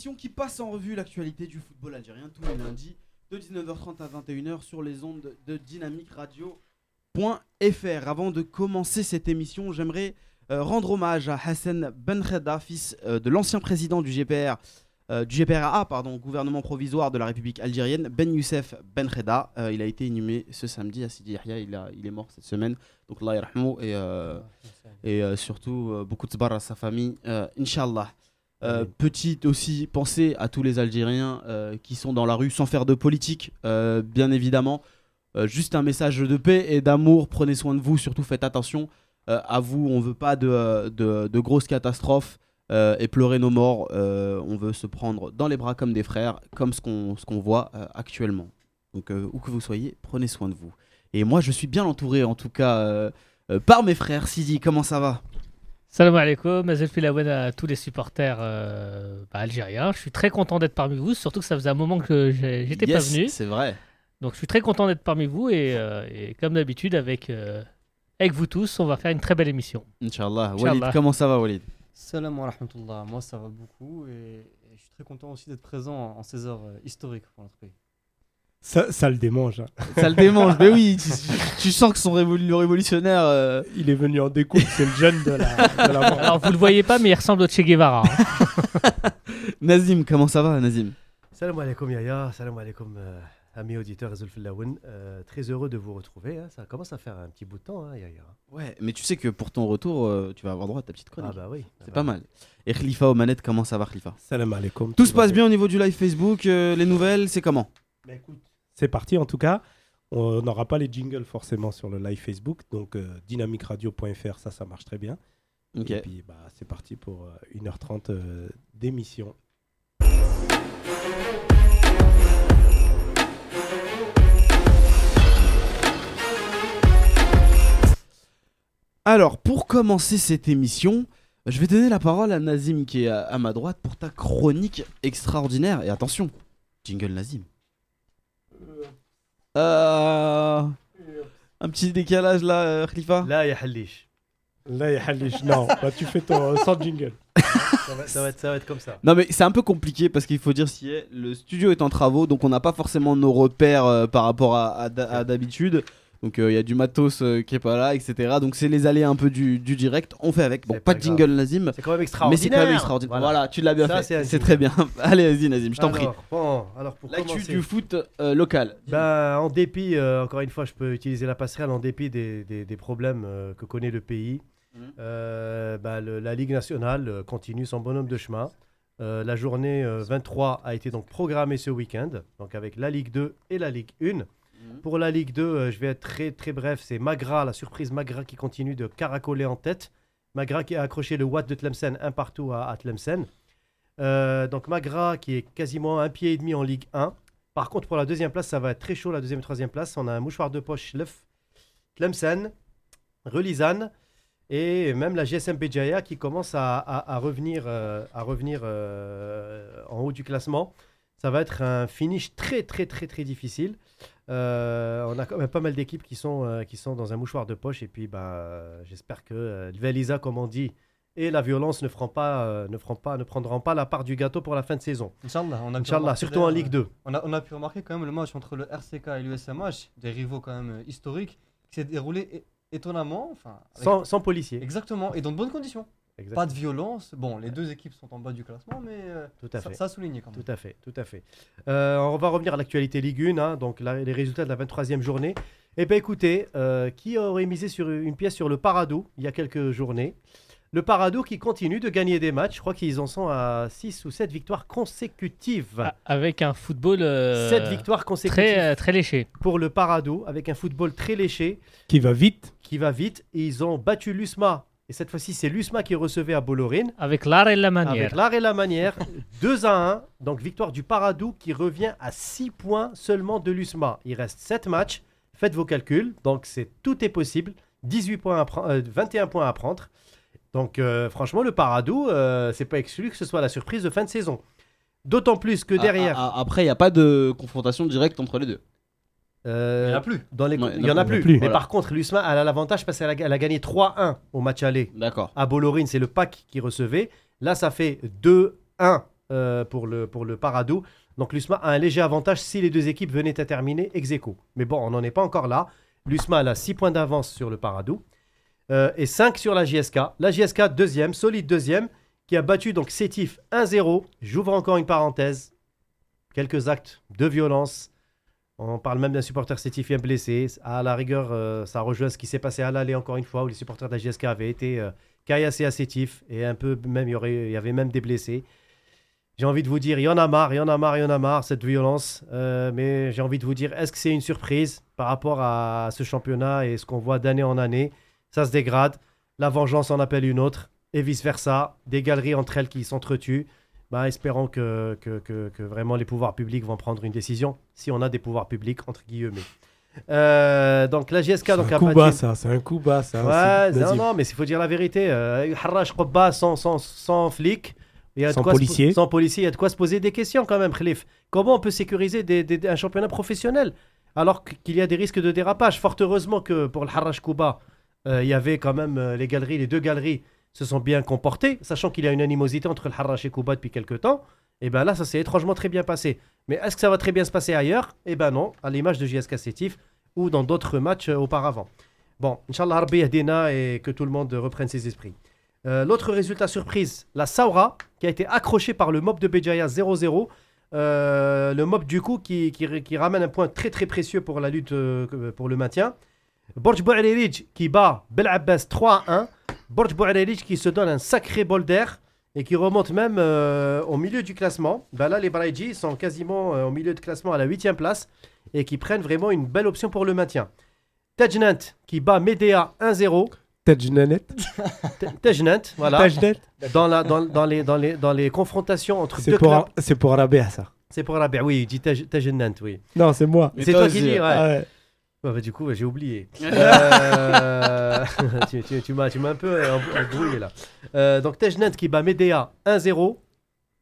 l'émission qui passe en revue l'actualité du football algérien tous les lundis de 19h30 à 21h sur les ondes de Dynamique Radio.fr. Avant de commencer cette émission, j'aimerais euh, rendre hommage à Hassan Benkheda, fils euh, de l'ancien président du GPR. euh, du GPRA, pardon, gouvernement provisoire de la République algérienne, Ben Youssef Benkheda. Euh, il a été inhumé ce samedi à Sidi Yahya, il, a- il est mort cette semaine. Donc, Allah yarhamou et, et surtout beaucoup de sbar à sa famille, Inch'Allah. Euh, petite aussi pensée à tous les Algériens euh, qui sont dans la rue sans faire de politique, euh, bien évidemment. Juste un message de paix et d'amour. Prenez soin de vous, surtout faites attention à vous. On veut pas de, de- de grosses catastrophes et pleurer nos morts. On veut se prendre dans les bras comme des frères, comme ce qu'on voit actuellement. Donc où que vous soyez, prenez soin de vous. Et moi, je suis bien entouré, en tout cas, par mes frères. Sidi, comment ça va? Salam alaikum, Filawen à tous les supporters euh, bah, algériens. Je suis très content d'être parmi vous, surtout que ça faisait un moment que j'étais Yes, pas venu. C'est vrai. Donc je suis très content d'être parmi vous et, euh, et comme d'habitude avec, euh, avec vous tous, on va faire une très belle émission. Inch'Allah. Inch'Allah. Walid, comment ça va, Walid? Salam wa rahmatullah. Moi, ça va beaucoup et, et je suis très content aussi d'être présent en ces heures euh, historiques pour notre pays. Ça, ça le démange. hein. Ça le démange. Mais oui, tu, tu sens que son révolu- le révolutionnaire. euh, Il est venu en découpe, c'est le jeune de la, de la. Alors vous le voyez pas, mais il ressemble au Che Guevara. hein. Nazim, comment ça va, Nazim? Salam alaikum Yaya, salam alaikum euh, amis auditeurs. Euh, très heureux de vous retrouver. hein. Ça commence à faire un petit bout de temps, hein, Yaya. Ouais, mais tu sais que pour ton retour, euh, tu vas avoir droit à ta petite Ah chronique. bah oui. C'est pas mal. Et Khalifa aux manettes, comment ça va, Khalifa? Salam alaikum. Tout se passe bien au niveau du live Facebook. euh, les nouvelles, c'est comment? Bah, écoute, C'est parti en tout cas. On n'aura pas les jingles forcément sur le live Facebook. Donc euh, dynamicradio.fr, ça, ça marche très bien. Et puis bah, c'est parti pour euh, 1h30 euh, d'émission. Alors, pour commencer cette émission, je vais donner la parole à Nazim qui est à, à ma droite pour ta chronique extraordinaire. Et attention, jingle Nazim. Euh, un petit décalage là, euh, Khalifa Là, Yaya Halish. Là, il y a Halish. Non, bah, tu fais ton sans jingle. Ça va, ça va être, ça va être comme ça. Non mais c'est un peu compliqué parce qu'il faut dire si le studio est en travaux donc on n'a pas forcément nos repères euh, par rapport à, à d'ha- à d'habitude. Donc euh, il y a du matos euh, qui est pas là, etc. Donc c'est les allées un peu du, du direct. On fait avec. Bon, pas pas de jingle Nazim, C'est quand même mais extraordinaire. c'est quand même extraordinaire. Voilà, tu l'as bien Ça, fait. C'est très bien. Allez, vas-y Nazim, je t'en prie. Bon, alors pour L'actu du foot euh, local. Ben, en dépit, euh, encore une fois, je peux utiliser la passerelle en dépit des, des- des problèmes euh, que connaît le pays. Mhm. Euh, le- la Ligue nationale euh, continue son bonhomme de chemin. Euh, la journée euh, 23 a été donc programmée ce week-end, donc avec la Ligue 2 et la Ligue 1. Pour la Ligue 2, euh, je vais être très très bref. C'est Magra, la surprise Magra qui continue de caracoler en tête. Magra qui a accroché le Watt de Tlemcen un partout à, Tlemcen. Euh, donc Magra qui est quasiment un pied et demi en Ligue 1. Par contre, pour la deuxième place, ça va être très chaud. La deuxième et troisième place, on a un mouchoir de poche Lef, Tlemcen, Relizane et même la GSM Béjaïa qui commence à, revenir, à revenir euh, en haut du classement. Ça va être un finish très très très très difficile. Euh, on a quand même pas mal d'équipes qui sont, euh, qui sont dans un mouchoir de poche et puis bah, euh, j'espère que euh, Velisa, comme on dit, et la violence ne, feront pas, ne, feront pas, ne prendront pas la part du gâteau pour la fin de saison. Inch'Allah, on a Inch'Allah, surtout en Ligue 2. On a, on a pu remarquer quand même le match entre le RCK et l'USMH, des rivaux quand même historiques, qui s'est déroulé étonnamment. Enfin, avec- Sans, sans policiers. Exactement, et dans de bonnes conditions. Pas de violence. Bon, les deux équipes sont en bas du classement, mais euh, Tout à ça, fait. ça a souligné quand même. Tout à fait, tout à fait. Euh, on va revenir à l'actualité Ligue 1, hein, donc la- les résultats de la 23e journée. Eh bien écoutez, euh, qui aurait misé sur une pièce sur le Paradou il y a quelques journées? Le Paradou qui continue de gagner des matchs, je crois qu'ils en sont à 6 ou 7 victoires consécutives. Ah, Avec un football euh, 7 victoires consécutives très, très léché. pour le Paradou, avec un football très léché Qui va vite. qui va vite. Et ils ont battu l'USMA, et cette fois-ci c'est l'USMA qui recevait à Bollorine. Avec l'art et la manière. Avec l'art et la manière, 2 à 1. Donc victoire du Paradou qui revient à 6 points seulement de l'USMA. Il reste 7 matchs. Faites vos calculs. Donc c'est tout est possible. 18 points à pre- euh, 21 points à prendre. Donc euh, franchement, le Paradou, euh, c'est pas exclu que ce soit la surprise de fin de saison. D'autant plus que derrière. Ah, ah, après, il n'y a pas de confrontation directe entre les deux. Euh, Il n'y en a plus. dans les, Ouais, il y en a plus. plus. Mais Voilà. par contre, l'USMA, elle a l'avantage parce qu'elle a, elle a gagné 3-1 au match aller. D'accord. À Bollorine, c'est le PAC qui recevait. Là, ça fait 2-1 euh, pour, le, pour le Paradou. Donc l'USMA a un léger avantage si les deux équipes venaient à terminer ex aequo. Mais bon, on n'en est pas encore là. L'USMA elle a 6 points d'avance sur le Paradou euh, et 5 sur la JSK. La JSK, deuxième, solide deuxième, qui a battu donc Sétif 1-0. J'ouvre encore une parenthèse. Quelques actes de violence. On parle même d'un supporter sétifien blessé. À la rigueur, euh, ça rejoint ce qui s'est passé à l'aller encore une fois, où les supporters de la avaient été euh, caillassés à Sétif. Et un peu, même, il y, avait même des blessés. J'ai envie de vous dire, il y en a marre, il y en a marre, il y en a marre, cette violence. Euh, mais j'ai envie de vous dire, est-ce que c'est une surprise par rapport à ce championnat et ce qu'on voit d'année en année? Ça se dégrade. La vengeance en appelle une autre. Et vice-versa. Des galeries entre elles qui s'entretuent. Bah, espérons que, que, que- que vraiment les pouvoirs publics vont prendre une décision. Si on a des pouvoirs publics, entre guillemets. Euh, donc la GSK C'est donc, un coup bas, ça. C'est un coup bas, ça. Ouais, non, non, mais il faut dire la vérité. Euh, Harrach Qobba sans, sans, sans flic. il y a de Sans se po- policier. sans policier, il y a de quoi se poser des questions quand même, Khalif. Comment on peut sécuriser des- des- un championnat professionnel alors qu- qu'il y a des risques de dérapage? Fort heureusement que pour le Harrach Kouba, euh, il y avait quand même euh, les galeries, les deux galeries se sont bien comportées, sachant qu'il y a une animosité entre le Harrach et Kouba depuis quelques temps. Et bien là, ça s'est étrangement très bien passé. Mais est-ce que ça va très bien se passer ailleurs? Eh ben non, à l'image de JSK Sétif ou dans d'autres matchs euh, auparavant. Bon, Inch'Allah Rabbi yahdina et que tout le monde reprenne ses esprits. Euh, L'autre résultat surprise, la Saura, qui a été accrochée par le mob de Béjaïa 0-0. Euh, le mob du coup qui, qui- ramène un point très très précieux pour la lutte pour le maintien. Borj Bouarerij qui bat Bel Abbas 3-1. Borj Bouarerij qui se donne un sacré bol d'air et qui remonte même euh, au milieu du classement. Ben là, les Braïdji sont quasiment euh, au milieu de classement à la 8 place et qui prennent vraiment une belle option pour le maintien. Tajnant qui bat Medea 1-0. Tajnanet. Tajnant, voilà. Tajnet. Dans, la, dans, dans les, dans, les, dans les confrontations entre C'est deux pour, clubs. c'est pour Rabea, ça. C'est pour Rabia, oui, il dit Taj- Tajnant, oui. Non, c'est moi. C'est toi toi qui dis, ouais. Ah ouais. Ouais, bah, du coup, j'ai oublié. Euh, tu tu, tu m'as tu m'as un peu euh, embrouillé là. Euh, donc Tajnant qui bat Medea 1-0,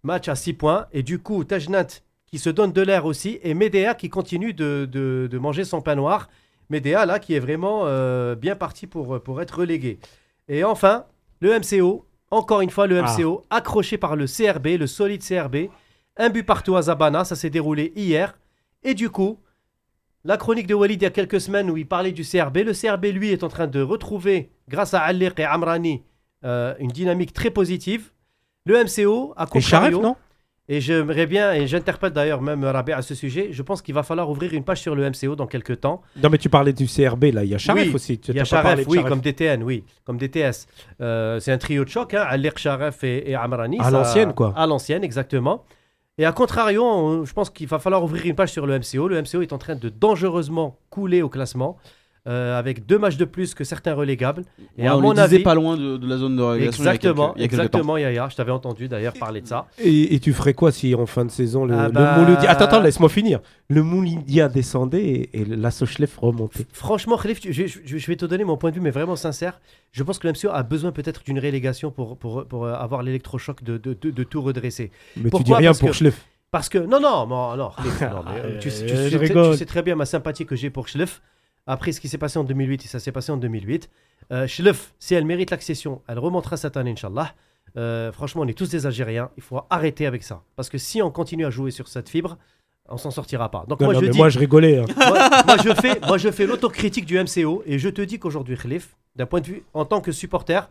match à 6 points. Et du coup, Tajnant qui se donne de l'air aussi. Et Medea qui continue de, de- de manger son pain noir. Medea là qui est vraiment euh, bien parti pour, pour être relégué. Et enfin, le MCO, encore une fois le Ah. MCO, accroché par le CRB, le solide CRB. Un but partout à Zabana, ça s'est déroulé hier. Et du coup, la chronique de Walid il y a quelques semaines où il parlait du CRB. Le CRB, lui, est en train de retrouver, grâce à Alliq et Amrani, euh, une dynamique très positive. Le MCO, à Et Sharef, contrario, non? Et j'aimerais bien, et j'interpelle d'ailleurs même Rabé à ce sujet, je pense qu'il va falloir ouvrir une page sur le MCO dans quelques temps. Non, mais tu parlais du CRB, là. Il y a Sharef Oui, aussi. Il y a Sharef, oui, Sharef. comme DTN, oui, comme DTS. Euh, c'est un trio de choc, hein, Sharef et, et Amrani. À l'ancienne, quoi. À l'ancienne, exactement. Et à contrario, on- je pense qu'il va falloir ouvrir une page sur le MCO. Le MCO est en train de dangereusement couler au classement, euh, avec deux matchs de plus que certains relégables. Et Ouais, à on mon les avis, pas loin de, de la zone de relégation il y a exactement, quelques- il y a quelques temps. exactement, Yaya, je t'avais entendu d'ailleurs parler de ça. Et, et tu ferais quoi si en fin de saison le, Ah le bah- Mouloudia- Attends, attends, laisse-moi finir. Le Mouloudia descendait et, et la Sochlef remontait. Franchement, Khalif, tu- je, je- je vais te donner mon point de vue, mais vraiment sincère. Je pense que le MCO a besoin peut-être d'une relégation pour, pour, pour, euh, avoir l'électrochoc de, de, de- de tout redresser. Mais tu dis rien Parce pour que- Schlef. Parce que, non, non, non, non, Khalif, non, mais, euh, tu, sais- tu sais très bien ma sympathie que j'ai pour Schleff. Après ce qui s'est passé en 2008, et ça s'est passé en 2008. Euh, si elle mérite l'accession, elle remontera cette année, Inch'Allah. Euh, franchement, on est tous des Algériens. Il faut arrêter avec ça. Parce que si on continue à jouer sur cette fibre, on s'en sortira pas. Donc Non, moi, non, je dis, moi, je rigolais. hein. moi, moi, je fais, moi, je fais l'autocritique du MCO et je te dis qu'aujourd'hui, Khalif, d'un point de vue en tant que supporter,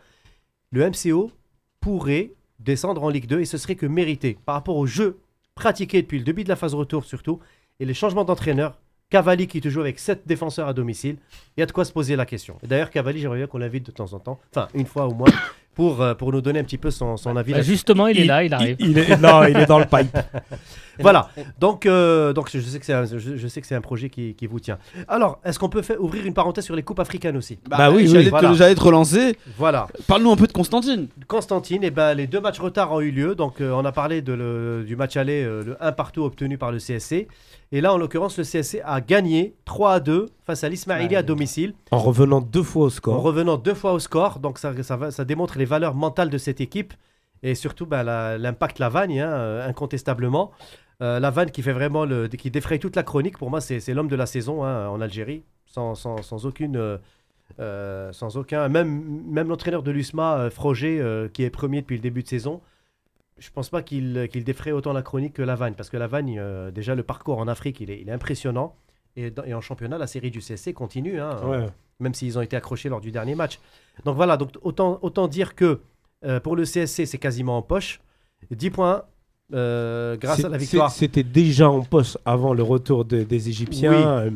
le MCO pourrait descendre en Ligue 2 et ce serait que mérité par rapport au jeu pratiqué depuis le début de la phase retour surtout et les changements d'entraîneur. Cavalli qui te joue avec 7 défenseurs à domicile, il y a de quoi se poser la question. Et D'ailleurs, Cavalli, j'aimerais bien qu'on l'invite de temps en temps, enfin une fois au moins, pour, euh, pour nous donner un petit peu son, son avis Bah, justement, il, est là, il arrive. Il est, non, il est dans le pipe. Voilà. Donc, euh, donc je sais que c'est un, je, je sais que c'est un projet qui, qui vous tient. Alors, est-ce qu'on peut faire, ouvrir une parenthèse sur les coupes africaines aussi Bah oui, j'allais oui, te- voilà. J'allais te relancer. Voilà. Parle-nous un peu de Constantine. Constantine, et ben, les deux matchs retard ont eu lieu. Donc, euh, on a parlé de le- du match aller, euh, le 1 partout obtenu par le CSC. Et là, en l'occurrence, le CSC a gagné 3 à 2 face à l'Ismaili à domicile, En revenant deux fois au en score. revenant deux fois au score. Donc, ça, ça, va- ça démontre les valeurs mentales de cette équipe et surtout ben, la- l'impact Lavagne, hein, euh, incontestablement. Euh, Lavagne qui fait vraiment le, qui défraye toute la chronique. Pour moi, c'est l'homme de la saison hein, en Algérie, sans, sans, sans aucune. euh, euh, sans aucun. Même, même l'entraîneur de l'USMA, euh, Froger, euh, qui est premier depuis le début de saison, je pense pas qu'il qu'il défraie autant la chronique que Lavagne, parce que Lavagne, euh, déjà le parcours en Afrique, il est, il est impressionnant. Et, dans- et en championnat, la série du CSC continue, hein, Ouais. même s'ils ont été accrochés lors du dernier match. Donc voilà, donc autant, autant dire que pour le CSC, c'est quasiment en poche. 10 points euh, grâce à la victoire. C'était déjà en poste avant le retour de- des Égyptiens. euh,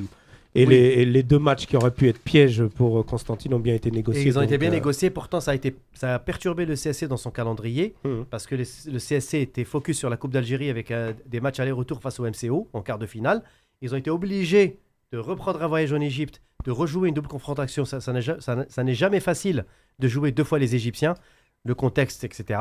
et, Oui. les, et les deux matchs qui auraient pu être pièges pour euh, Constantine ont bien été Et négociés. ils ont été bien euh, négociés, pourtant ça a, été, ça a perturbé le CSC dans son calendrier, hum. parce que le, le CSC était focus sur la Coupe d'Algérie avec euh, des matchs aller-retour face au MCO en quart de finale. Ils ont été obligés de reprendre un voyage en Égypte, de rejouer une double confrontation. Ça n'est jamais facile de jouer deux fois les Égyptiens, le contexte, etc.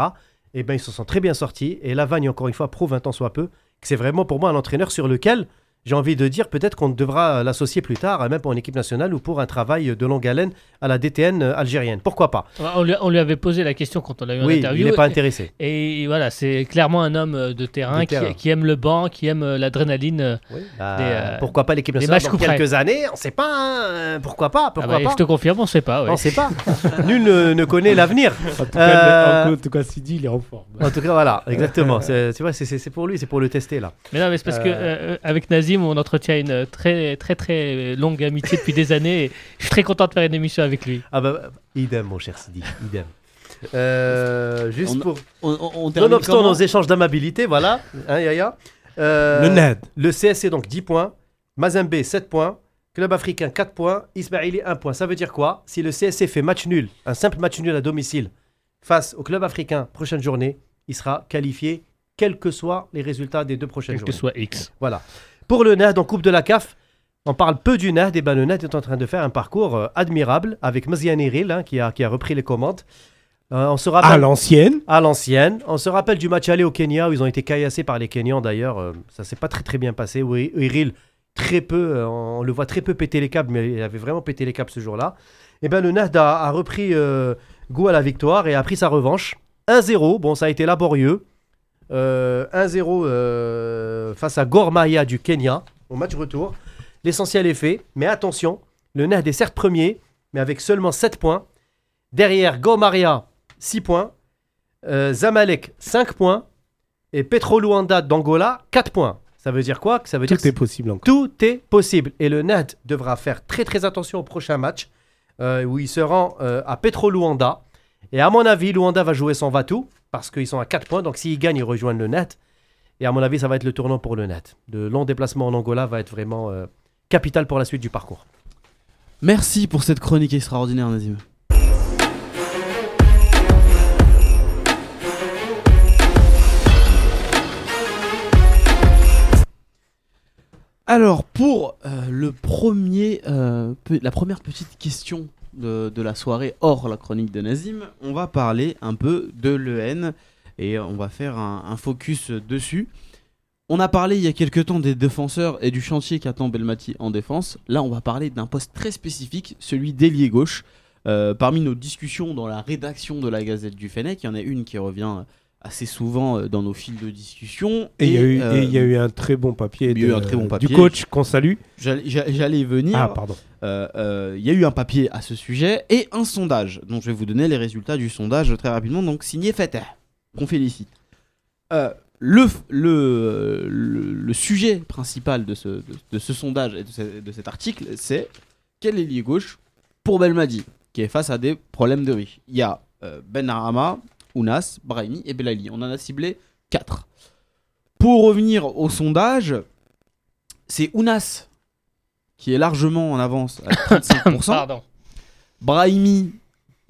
Et ben ils se sont très bien sortis. Et Lavagne, encore une fois, prouve un tant soit peu que c'est vraiment pour moi un entraîneur sur lequel j'ai envie de dire peut-être qu'on devra l'associer plus tard, même pour une équipe nationale ou pour un travail de longue haleine à la DTN algérienne. Pourquoi pas? On lui, on lui avait posé la question quand on l'a eu en Oui, interview. il n'est pas intéressé. Et voilà, c'est clairement un homme euh, de terrain, De qui, terrain. qui aime le banc, qui aime euh, l'adrénaline. euh. Oui. Bah, euh, pourquoi pas l'équipe nationale dans quelques années? On ne sait pas. hein, Pourquoi pas? Ah Pourquoi bah, pas? je te confirme, on sait pas. ouais. On ne sait pas. Nul ne, ne connaît l'avenir. En tout cas, Euh, en tout cas, Sidi, il est en forme. En tout cas, voilà, exactement. C'est tu vois, c'est- c'est c'est pour lui, c'est pour le tester là. Mais non, mais c'est parce que Euh. euh, avec On entretient une très très très longue amitié depuis des années. Et je suis très content de faire une émission avec lui. Ah bah, idem, mon cher Sidi, idem. Euh, juste On- pour. On, on- on termine Nonobstant nos échanges d'amabilité, voilà. Hein, Yaya Euh, Le NED. Le CSC, donc 10 points. Mazembe, 7 points. Club africain, 4 points. Ismaili, 1 point. Ça veut dire quoi? Si le CSC fait match nul, un simple match nul à domicile, face au club africain, prochaine journée, il sera qualifié, quels que soient les résultats des deux prochaines Quel que soit X. Voilà. Pour le NAD en Coupe de la CAF, on parle peu du NAD. Et ben le NAD est en train de faire un parcours euh, admirable avec Maziane Eril, hein, qui, a, qui a repris les commandes. Euh, on se rappelle À l'ancienne. à l'ancienne. On se rappelle du match aller au Kenya où ils ont été caillassés par les Kenyans d'ailleurs. Euh, ça s'est pas très très bien passé. Où Iril, très peu, euh, on le voit très peu péter les câbles, mais il avait vraiment pété les câbles ce jour-là. Et ben le NAD a, a repris goût à la victoire et a pris sa revanche. 1-0, bon ça a été laborieux. Euh, 1-0 euh, face à Gor Mahia du Kenya au match retour. L'essentiel est fait, mais attention, le NAD est certes premier, mais avec seulement 7 points. Derrière Gor Mahia, 6 points. Euh, Zamalek, 5 points. Et Petro Luanda d'Angola, 4 points. Ça veut dire quoi? Ça veut dire Tout est possible encore. tout est possible. Et le NAD devra faire très très attention au prochain match euh, où il se rend euh, à Petro Luanda. Et à mon avis, Luanda va jouer son Vatou parce qu'ils sont à 4 points. Donc s'ils gagnent, ils rejoignent le NAD. Et à mon avis, ça va être le tournant pour le NAD. Le long déplacement en Angola va être vraiment euh, capital pour la suite du parcours. Merci pour cette chronique extraordinaire, Nazim. Alors, pour euh, euh, la première petite question de, la soirée, hors la chronique de Nazim, on va parler un peu de l'EN et on va faire un, un focus dessus. On a parlé il y a quelques temps des défenseurs et du chantier qu'attend Belmati en défense. Là, on va parler d'un poste très spécifique, celui d'ailier gauche. Euh, parmi nos discussions dans la rédaction de la Gazette du Fennec, il y en a une qui revient assez souvent euh, dans nos fils de discussion. Et il y, a eu- euh, et il y a eu un très bon papier, il y a eu de- un très bon papier. du coach qu'on salue. J'allais y venir. Ah, pardon. Euh, euh, Il y a eu un papier à ce sujet et un sondage. Donc je vais vous donner les résultats du sondage très rapidement. Donc signé Fetter, qu'on félicite. Le, le, le, le sujet principal de ce, de, de ce sondage et de, ce- de cet article, c'est quel ailier gauche pour Belmadi, qui est face à des problèmes de riche. Il y a Ben Arama, Ounas, Brahimi et Belali. On en a ciblé 4. Pour revenir au sondage, c'est Ounas qui est largement en avance à 35%. Pardon. Brahimi,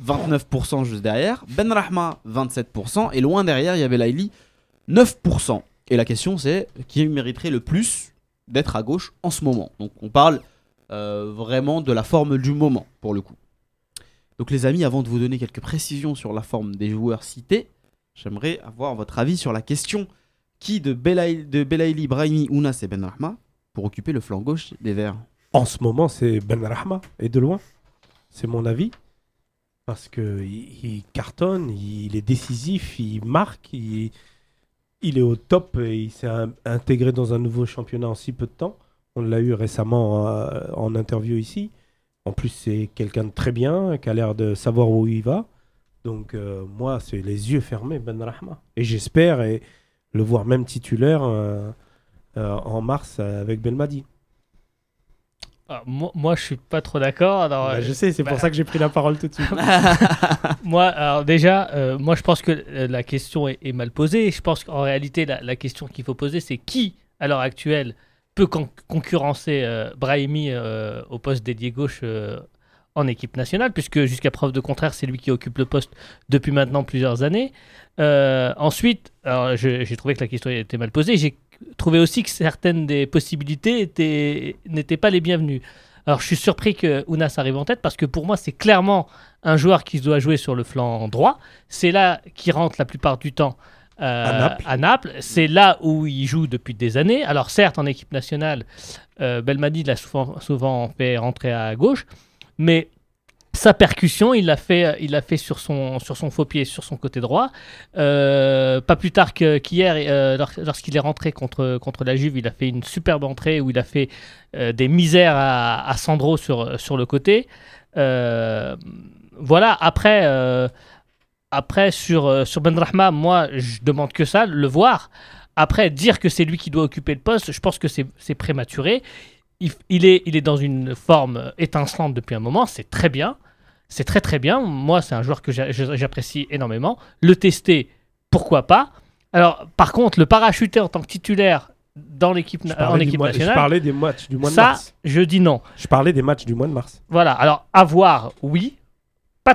29% juste derrière. Ben Rahma, 27%. Et loin derrière, il y avait Laili, 9%. Et la question, c'est qui mériterait le plus d'être à gauche en ce moment? Donc, on parle euh, vraiment de la forme du moment, pour le coup. Donc, les amis, avant de vous donner quelques précisions sur la forme des joueurs cités, j'aimerais avoir votre avis sur la question qui de, Belaï- de Belaïli, Brahimi, Ounas Ben Rahma pour occuper le flanc gauche des Verts? En ce moment, c'est Ben Rahma, et de loin. C'est mon avis. Parce que il, cartonne, il est décisif, il marque, il, est au top et il s'est in- intégré dans un nouveau championnat en si peu de temps. On l'a eu récemment euh, en interview ici. En plus, c'est quelqu'un de très bien, qui a l'air de savoir où il va. Donc euh, moi, c'est les yeux fermés, Ben Rahma. Et j'espère et le voir même titulaire euh, euh, en mars avec Belmadi. Ah, moi, moi, je suis pas trop d'accord. Bah, je sais, c'est bah, pour ça que j'ai pris la parole tout de suite. Moi, alors déjà, moi je pense que la question est, est mal posée. Je pense qu'en réalité, la, la question qu'il faut poser, c'est qui, à l'heure actuelle, peut con- concurrencer euh, Brahimi euh, au poste d'ailier gauche euh, en équipe nationale, puisque jusqu'à preuve de contraire, c'est lui qui occupe le poste depuis maintenant plusieurs années. Ensuite, j'ai trouvé que la question était mal posée. J'ai trouvé aussi que certaines des possibilités étaient- n'étaient pas les bienvenues. Alors, je suis surpris que Ounas arrive en tête parce que pour moi, c'est clairement un joueur qui doit jouer sur le flanc droit. C'est là qu'il rentre la plupart du temps euh, À Naples. C'est là où il joue depuis des années. Alors certes, en équipe nationale, euh, Belmadi l'a souvent, souvent fait rentrer à gauche, mais sa percussion, il l'a fait, il l'a fait sur son, sur son faux pied, sur son côté droit. Euh, pas plus tard qu'hier, euh, lors- lorsqu'il est rentré contre, contre la Juve, il a fait une superbe entrée où il a fait euh, des misères à, à Sandro sur, sur le côté. Voilà, après, après sur, euh, sur Ben Rahma, moi, je demande que ça, le voir. Après, dire que c'est lui qui doit occuper le poste, je pense que c'est prématuré. Il, il est, il est dans une forme étincelante depuis un moment, c'est très bien. C'est très très bien. Moi, c'est un joueur que j'a- j'apprécie énormément. Le tester, pourquoi pas. Alors, par contre, le parachuter en tant que titulaire dans l'équipe en équipe mois, je nationale, parlais des matchs du mois de ça, mars. je dis non. Je parlais des matchs du mois de mars. Voilà, alors à voir, oui,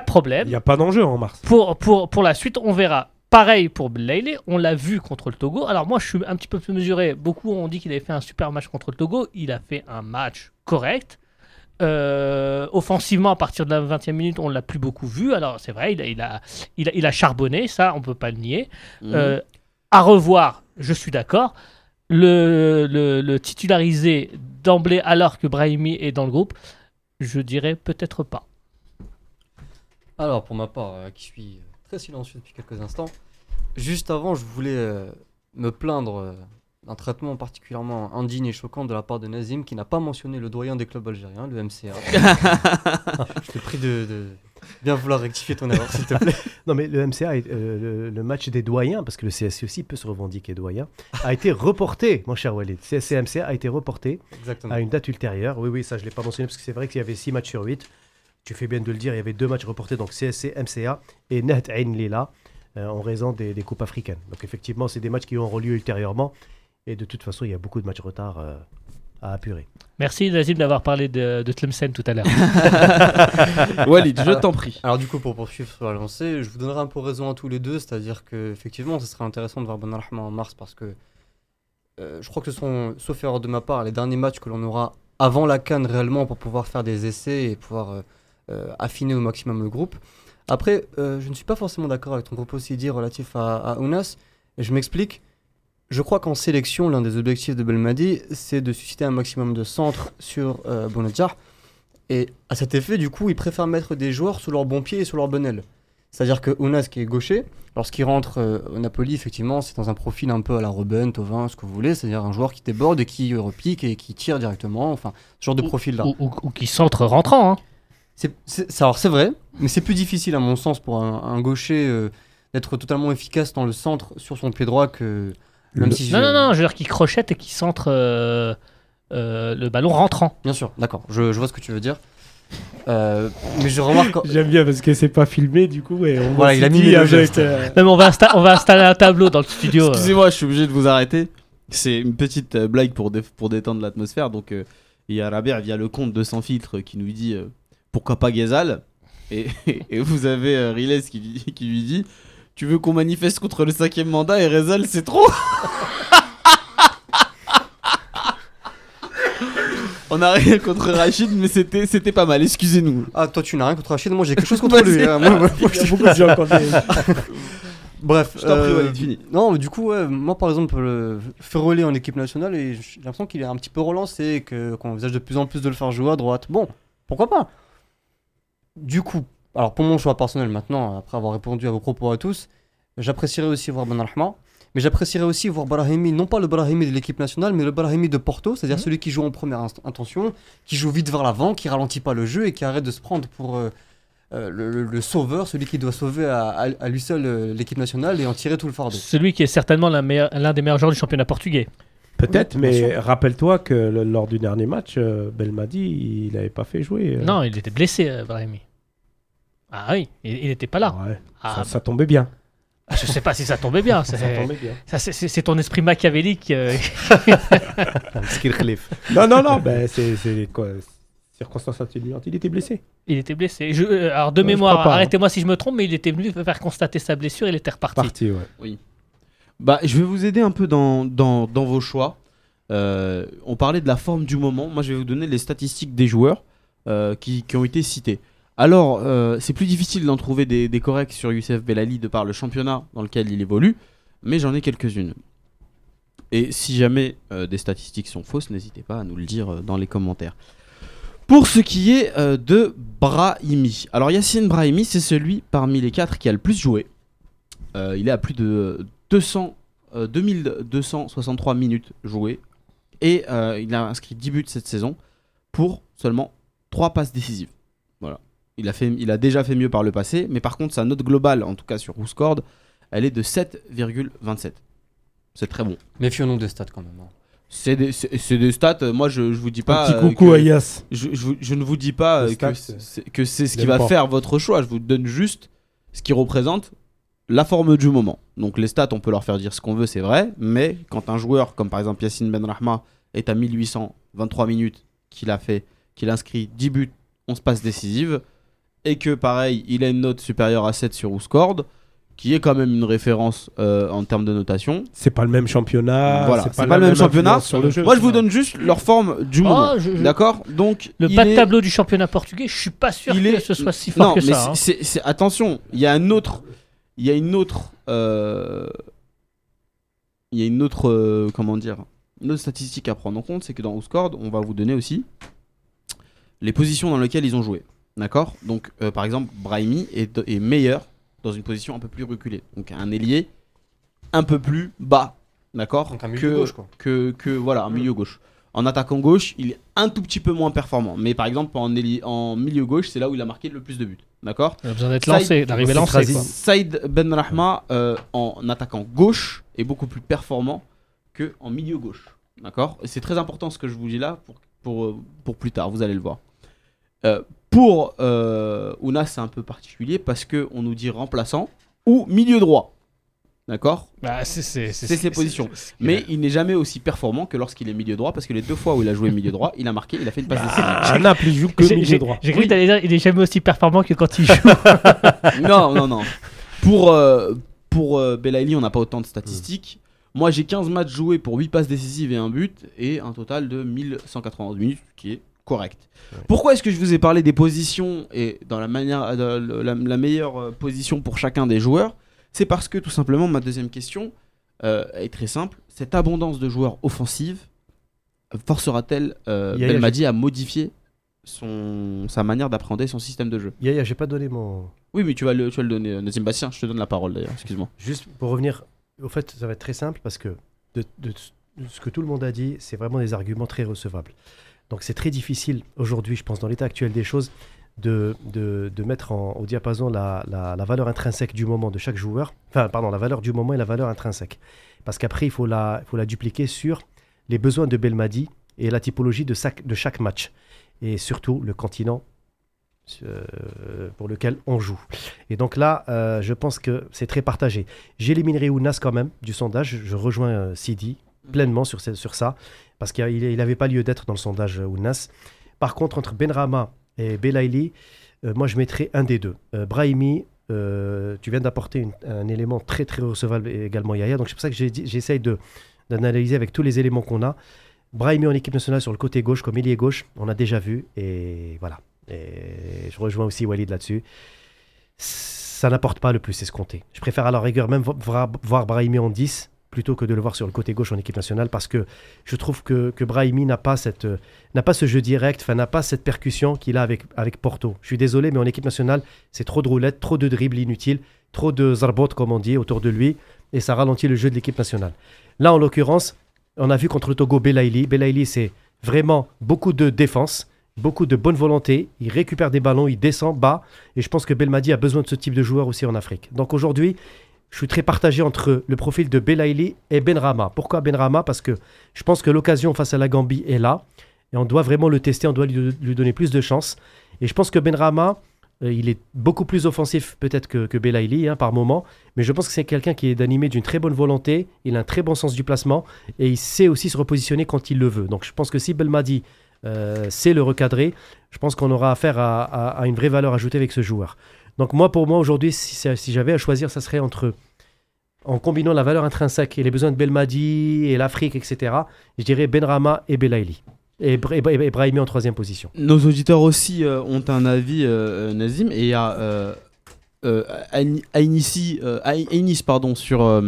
pas de Il problème. n'y a pas d'enjeu en mars. Pour, pour, pour la suite, on verra. Pareil pour Blayley, on l'a vu contre le Togo. Alors moi, je suis un petit peu plus mesuré. Beaucoup ont dit qu'il avait fait un super match contre le Togo. Il a fait un match correct. Euh, offensivement, à partir de la 20e minute, on l'a plus beaucoup vu. Alors c'est vrai, il a, il, a, il, a, il a charbonné, ça, on peut pas le nier. Mhm. Euh, à revoir, je suis d'accord. Le, le, le titulariser d'emblée alors que Brahimi est dans le groupe, je dirais peut-être pas. Alors, pour ma part, euh, qui suis très silencieux depuis quelques instants, juste avant, je voulais euh, me plaindre euh, d'un traitement particulièrement indigne et choquant de la part de Nazim qui n'a pas mentionné le doyen des clubs algériens, le MCA. je te prie de, de bien vouloir rectifier ton erreur, s'il te plaît. Non, mais le MCA, est- euh, le, le match des doyens, parce que le CSC aussi peut se revendiquer doyen, a été reporté, mon cher Walid. CSC MCA a été reporté Exactement. à une date ultérieure. Oui, oui, ça, je ne l'ai pas mentionné parce que c'est vrai qu'il y avait 6 matchs sur 8. Tu fais bien de le dire, il y avait deux matchs reportés, donc CSC, MCA et Naht Ain Lila, euh, en raison des, des coupes africaines. Donc, effectivement, c'est des matchs qui auront lieu ultérieurement. Et de toute façon, il y a beaucoup de matchs retard euh, à apurer. Merci Nazim d'avoir parlé de, de Tlemcen tout à l'heure. Walid, je t'en prie. Alors du coup, pour poursuivre sur la lancée, je vous donnerai un peu raison à tous les deux, c'est-à-dire que effectivement, ce serait intéressant de voir Ben Rahma en mars parce que euh, je crois que ce sont, sauf erreur de ma part, les derniers matchs que l'on aura avant la Cannes réellement pour pouvoir faire des essais et pouvoir affiner au maximum le groupe. Après, euh, je ne suis pas forcément d'accord avec ton propos aussi dit relatif à, à Ounas. Et je m'explique. Je crois qu'en sélection, l'un des objectifs de Belmadi, c'est de susciter un maximum de centres sur euh, Bounedjah. Et à cet effet, du coup, ils préfèrent mettre des joueurs sous leur bon pied et sous leur bonne aile. C'est-à-dire que Ounas, qui est gaucher, lorsqu'il rentre euh, au Napoli, effectivement, c'est dans un profil un peu à la Robben, Tovin, ce que vous voulez, c'est-à-dire un joueur qui déborde et qui euh, repique et qui tire directement, enfin, ce genre de profil-là. ou, ou- ou qui centre rentrant. Hein. C'est, alors c'est vrai, mais c'est plus difficile à mon sens pour un, un gaucher euh, d'être totalement efficace dans le centre sur son pied droit que même Le- si Non, je- non, non, je veux dire qui crochette et qui centre euh, euh, le ballon rentrant. Bien sûr, d'accord, je, je vois ce que tu veux dire. Euh, mais je remarque. J'aime bien parce que c'est pas filmé du coup et on Voilà, il a mimé le geste. Même on va, insta- on va installer un tableau dans le studio. euh. Excusez-moi, je suis obligé de vous arrêter. C'est une petite blague pour, dé- pour détendre l'atmosphère. Donc, euh, il y a Rabert via le compte de Sans Filtre qui nous dit euh, pourquoi pas Ghezal et, et vous avez euh, Riles qui, lui- qui lui dit tu veux qu'on manifeste contre le cinquième mandat et Rezal c'est trop On a rien contre Rachid, mais c'était c'était pas mal. Excusez-nous. Ah, toi tu n'as rien contre Rachid, moi j'ai quelque chose contre lui. hein. Moi, moi, moi, Il y a beaucoup de gens Bref. Je t'en prie, euh, Walid, fini. Non, mais du coup, ouais, moi par exemple, le Ferrolé en équipe nationale, et j'ai l'impression qu'il est un petit peu relancé, et que- qu'on envisage de plus en plus de le faire jouer à droite. Bon, pourquoi pas? Du coup, alors pour mon choix personnel maintenant, après avoir répondu à vos propos à tous, j'apprécierais aussi voir Ben Rahma, mais j'apprécierais aussi voir Brahimi, non pas le Brahimi de l'équipe nationale, mais le Brahimi de Porto, c'est-à-dire Mhm. celui qui joue en première intention, qui joue vite vers l'avant, qui ralentit pas le jeu et qui arrête de se prendre pour. euh, euh, le, le- le sauveur, celui qui doit sauver à, à- à lui seul euh, l'équipe nationale et en tirer tout le fardeau. Celui qui est certainement l'un des meilleurs joueurs du championnat portugais. Peut-être, Oui, mais rappelle-toi que le- lors du dernier match, euh, Belmadi, il n'avait pas fait jouer. euh. Non, il était blessé, euh, Brahimi. Ah oui, il n'était pas là. Ouais, Ah, ça, ça tombait bien. bah, je sais pas si ça tombait bien. Ça c'est- tombait bien. ça, c'est- ton esprit machiavélique. euh, non, non, non, ben, c'est c'est quoi Circonstance atténuante. Il était blessé. il était blessé. Je- euh, alors de mémoire, hein. arrêtez-moi si je me trompe, mais il était venu faire constater sa blessure, il était reparti. Parti, ouais. Bah, je vais vous aider un peu dans, dans, dans vos choix. Euh, on parlait de la forme du moment. Moi, je vais vous donner les statistiques des joueurs euh, qui, qui ont été cités. Alors, euh, c'est plus difficile d'en trouver des, corrects sur Youssef Bellali de par le championnat dans lequel il évolue, mais j'en ai quelques-unes. Et si jamais euh, des statistiques sont fausses, n'hésitez pas à nous le dire euh, dans les commentaires. Pour ce qui est de Brahimi. Alors Yacine Brahimi, c'est celui parmi les quatre qui a le plus joué. Il est à plus de 200, euh, 2263 minutes jouées. Et il a inscrit 10 buts cette saison pour seulement 3 passes décisives. Il a, fait, il a déjà fait mieux par le passé, mais par contre sa note globale, en tout cas sur WhoScored, elle est de 7,27. C'est très bon. Méfions-nous des stats quand même. hein. C'est des, c'est- c'est des stats, moi je, je vous dis pas. Un petit euh, coucou que- à Yas. je, je je ne vous dis pas euh, que stats, c'est que c'est ce qui va pas. faire votre choix. Je vous donne juste ce qui représente la forme du moment. Donc les stats, on peut leur faire dire ce qu'on veut, c'est vrai. Mais quand un joueur comme par exemple Yacine Benrahma est à 1823 minutes, qu'il a fait, qu'il inscrit 10 buts, 11 passes décisives, et que pareil, il a une note supérieure à 7 sur WhoScored, qui est quand même une référence euh, en termes de notation. C'est pas le même championnat. Voilà, c'est pas le même championnat. influence Sur le jeu. Moi, je vous donne juste leur forme du moment. Oh, je- D'accord? Donc Le bas de est- tableau du championnat portugais, je suis pas sûr il que est- ce soit si fort non, que mais ça. hein. attention, il y a un autre, il y a une autre, euh, il y a une autre, euh, comment dire, une autre statistique à prendre en compte, c'est que dans WhoScored, on va vous donner aussi les positions dans lesquelles ils ont joué. D'accord Donc, euh, par exemple, Brahimi est, est meilleur dans une position un peu plus reculée. Donc, un ailier un peu plus bas. D'accord Donc un milieu que, gauche, quoi. Que, que, voilà, un milieu gauche. En attaquant gauche, il est un tout petit peu moins performant. Mais par exemple, en, ailier- en milieu gauche, c'est là où il a marqué le plus de buts. D'accord Il a besoin d'être lancé, d'arriver lancé. Saïd Benrahma, euh, en attaquant gauche, est beaucoup plus performant que en milieu gauche. D'accord Et c'est très important ce que je vous dis là pour, pour, euh, pour plus tard, vous allez le voir. Euh, pour euh, Ounas, c'est un peu particulier parce qu'on nous dit remplaçant ou milieu droit. D'accord? Bah, c'est ses positions. Mais il n'est jamais aussi performant que lorsqu'il est milieu droit parce que les deux fois où il a joué milieu droit, il a marqué, il a fait une passe décisive. À Naples, il joue que milieu droit. j'ai cru que t'allais dire il est jamais aussi performant que quand il joue. non, non, non. Pour, euh, pour euh, Belaïli, on n'a pas autant de statistiques. Moi, j'ai 15 matchs joués pour 8 passes décisives et un but, et un total de 1191 minutes, qui est correct. Pourquoi est-ce que je vous ai parlé des positions et dans la, manière, de- la, la meilleure euh, position pour chacun des joueurs? C'est parce que, tout simplement, ma deuxième question euh, est très simple. Cette abondance de joueurs offensifs forcera-t-elle euh, Belmadi à modifier son, sa manière d'appréhender son système de jeu? Yaya, j'ai pas donné mon. oui, mais tu vas le, tu vas le donner, euh, Nazim Bastien. Je te donne la parole d'ailleurs, excuse-moi. Juste pour revenir, au fait, ça va être très simple parce que de, de- de ce que tout le monde a dit, c'est vraiment des arguments très recevables. Donc c'est très difficile aujourd'hui, je pense, dans l'état actuel des choses, de, de, de mettre au diapason la, la- valeur intrinsèque du moment de chaque joueur. Enfin, pardon, la valeur du moment et la valeur intrinsèque. Parce qu'après, il faut la, faut la dupliquer sur les besoins de Belmadi et la typologie de, chaque- de chaque match. Et surtout le continent euh, pour lequel on joue. Et donc là, euh, je pense que c'est très partagé. J'éliminerai Ounas quand même du sondage. Je rejoins euh, Sidi pleinement sur, ce- sur ça, parce qu'il n'avait pas lieu d'être dans le sondage euh, Ounas. Par contre, entre Benrama et Belaïli, euh, moi je mettrais un des deux. Euh, Brahimi, euh, tu viens d'apporter un élément très très recevable également, Yaya. Donc c'est pour ça que j'essaye d'analyser avec tous les éléments qu'on a. Brahimi en équipe nationale sur le côté gauche, comme ailier gauche, on a déjà vu. Et voilà. Et je rejoins aussi Walid là-dessus. Ça n'apporte pas le plus escompté. Je préfère à la rigueur même vo- voir, voir Brahimi en 10 plutôt que de le voir sur le côté gauche en équipe nationale parce que je trouve que, que Brahimi n'a pas, cette, euh, n'a pas ce jeu direct, n'a pas cette percussion qu'il a avec, avec Porto. Je suis désolé, mais en équipe nationale, c'est trop de roulettes, trop de dribbles inutiles, trop de zarbot, comme on dit, autour de lui, et ça ralentit le jeu de l'équipe nationale. Là, en l'occurrence, on a vu contre le Togo Belaïli. Belaïli, c'est vraiment beaucoup de défense beaucoup de bonne volonté, il récupère des ballons, il descend bas, et je pense que Belmadi a besoin de ce type de joueur aussi en Afrique. Donc aujourd'hui, je suis très partagé entre le profil de Belaïli et Benrama. Pourquoi Benrama Parce que je pense que l'occasion face à la Gambie est là, et on doit vraiment le tester, on doit lui, donner plus de chance. Et je pense que Benrama, euh, il est beaucoup plus offensif peut-être que, que Belaïli hein, par moment, mais je pense que c'est quelqu'un qui est animé d'une très bonne volonté, il a un très bon sens du placement et il sait aussi se repositionner quand il le veut. Donc je pense que si Belmadi euh, sait le recadrer, je pense qu'on aura affaire à une vraie valeur ajoutée avec ce joueur. Donc moi, pour moi, aujourd'hui, si, j'avais à choisir, ça serait entre, en combinant la valeur intrinsèque et les besoins de Belmadi et l'Afrique, etc., je dirais Benrama et Belaïli. Et, Bra- et Bra- et Brahimi en troisième position. Nos auditeurs aussi euh, ont un avis, euh, euh, Nazim, et il y a euh, Ainis, pardon, sur,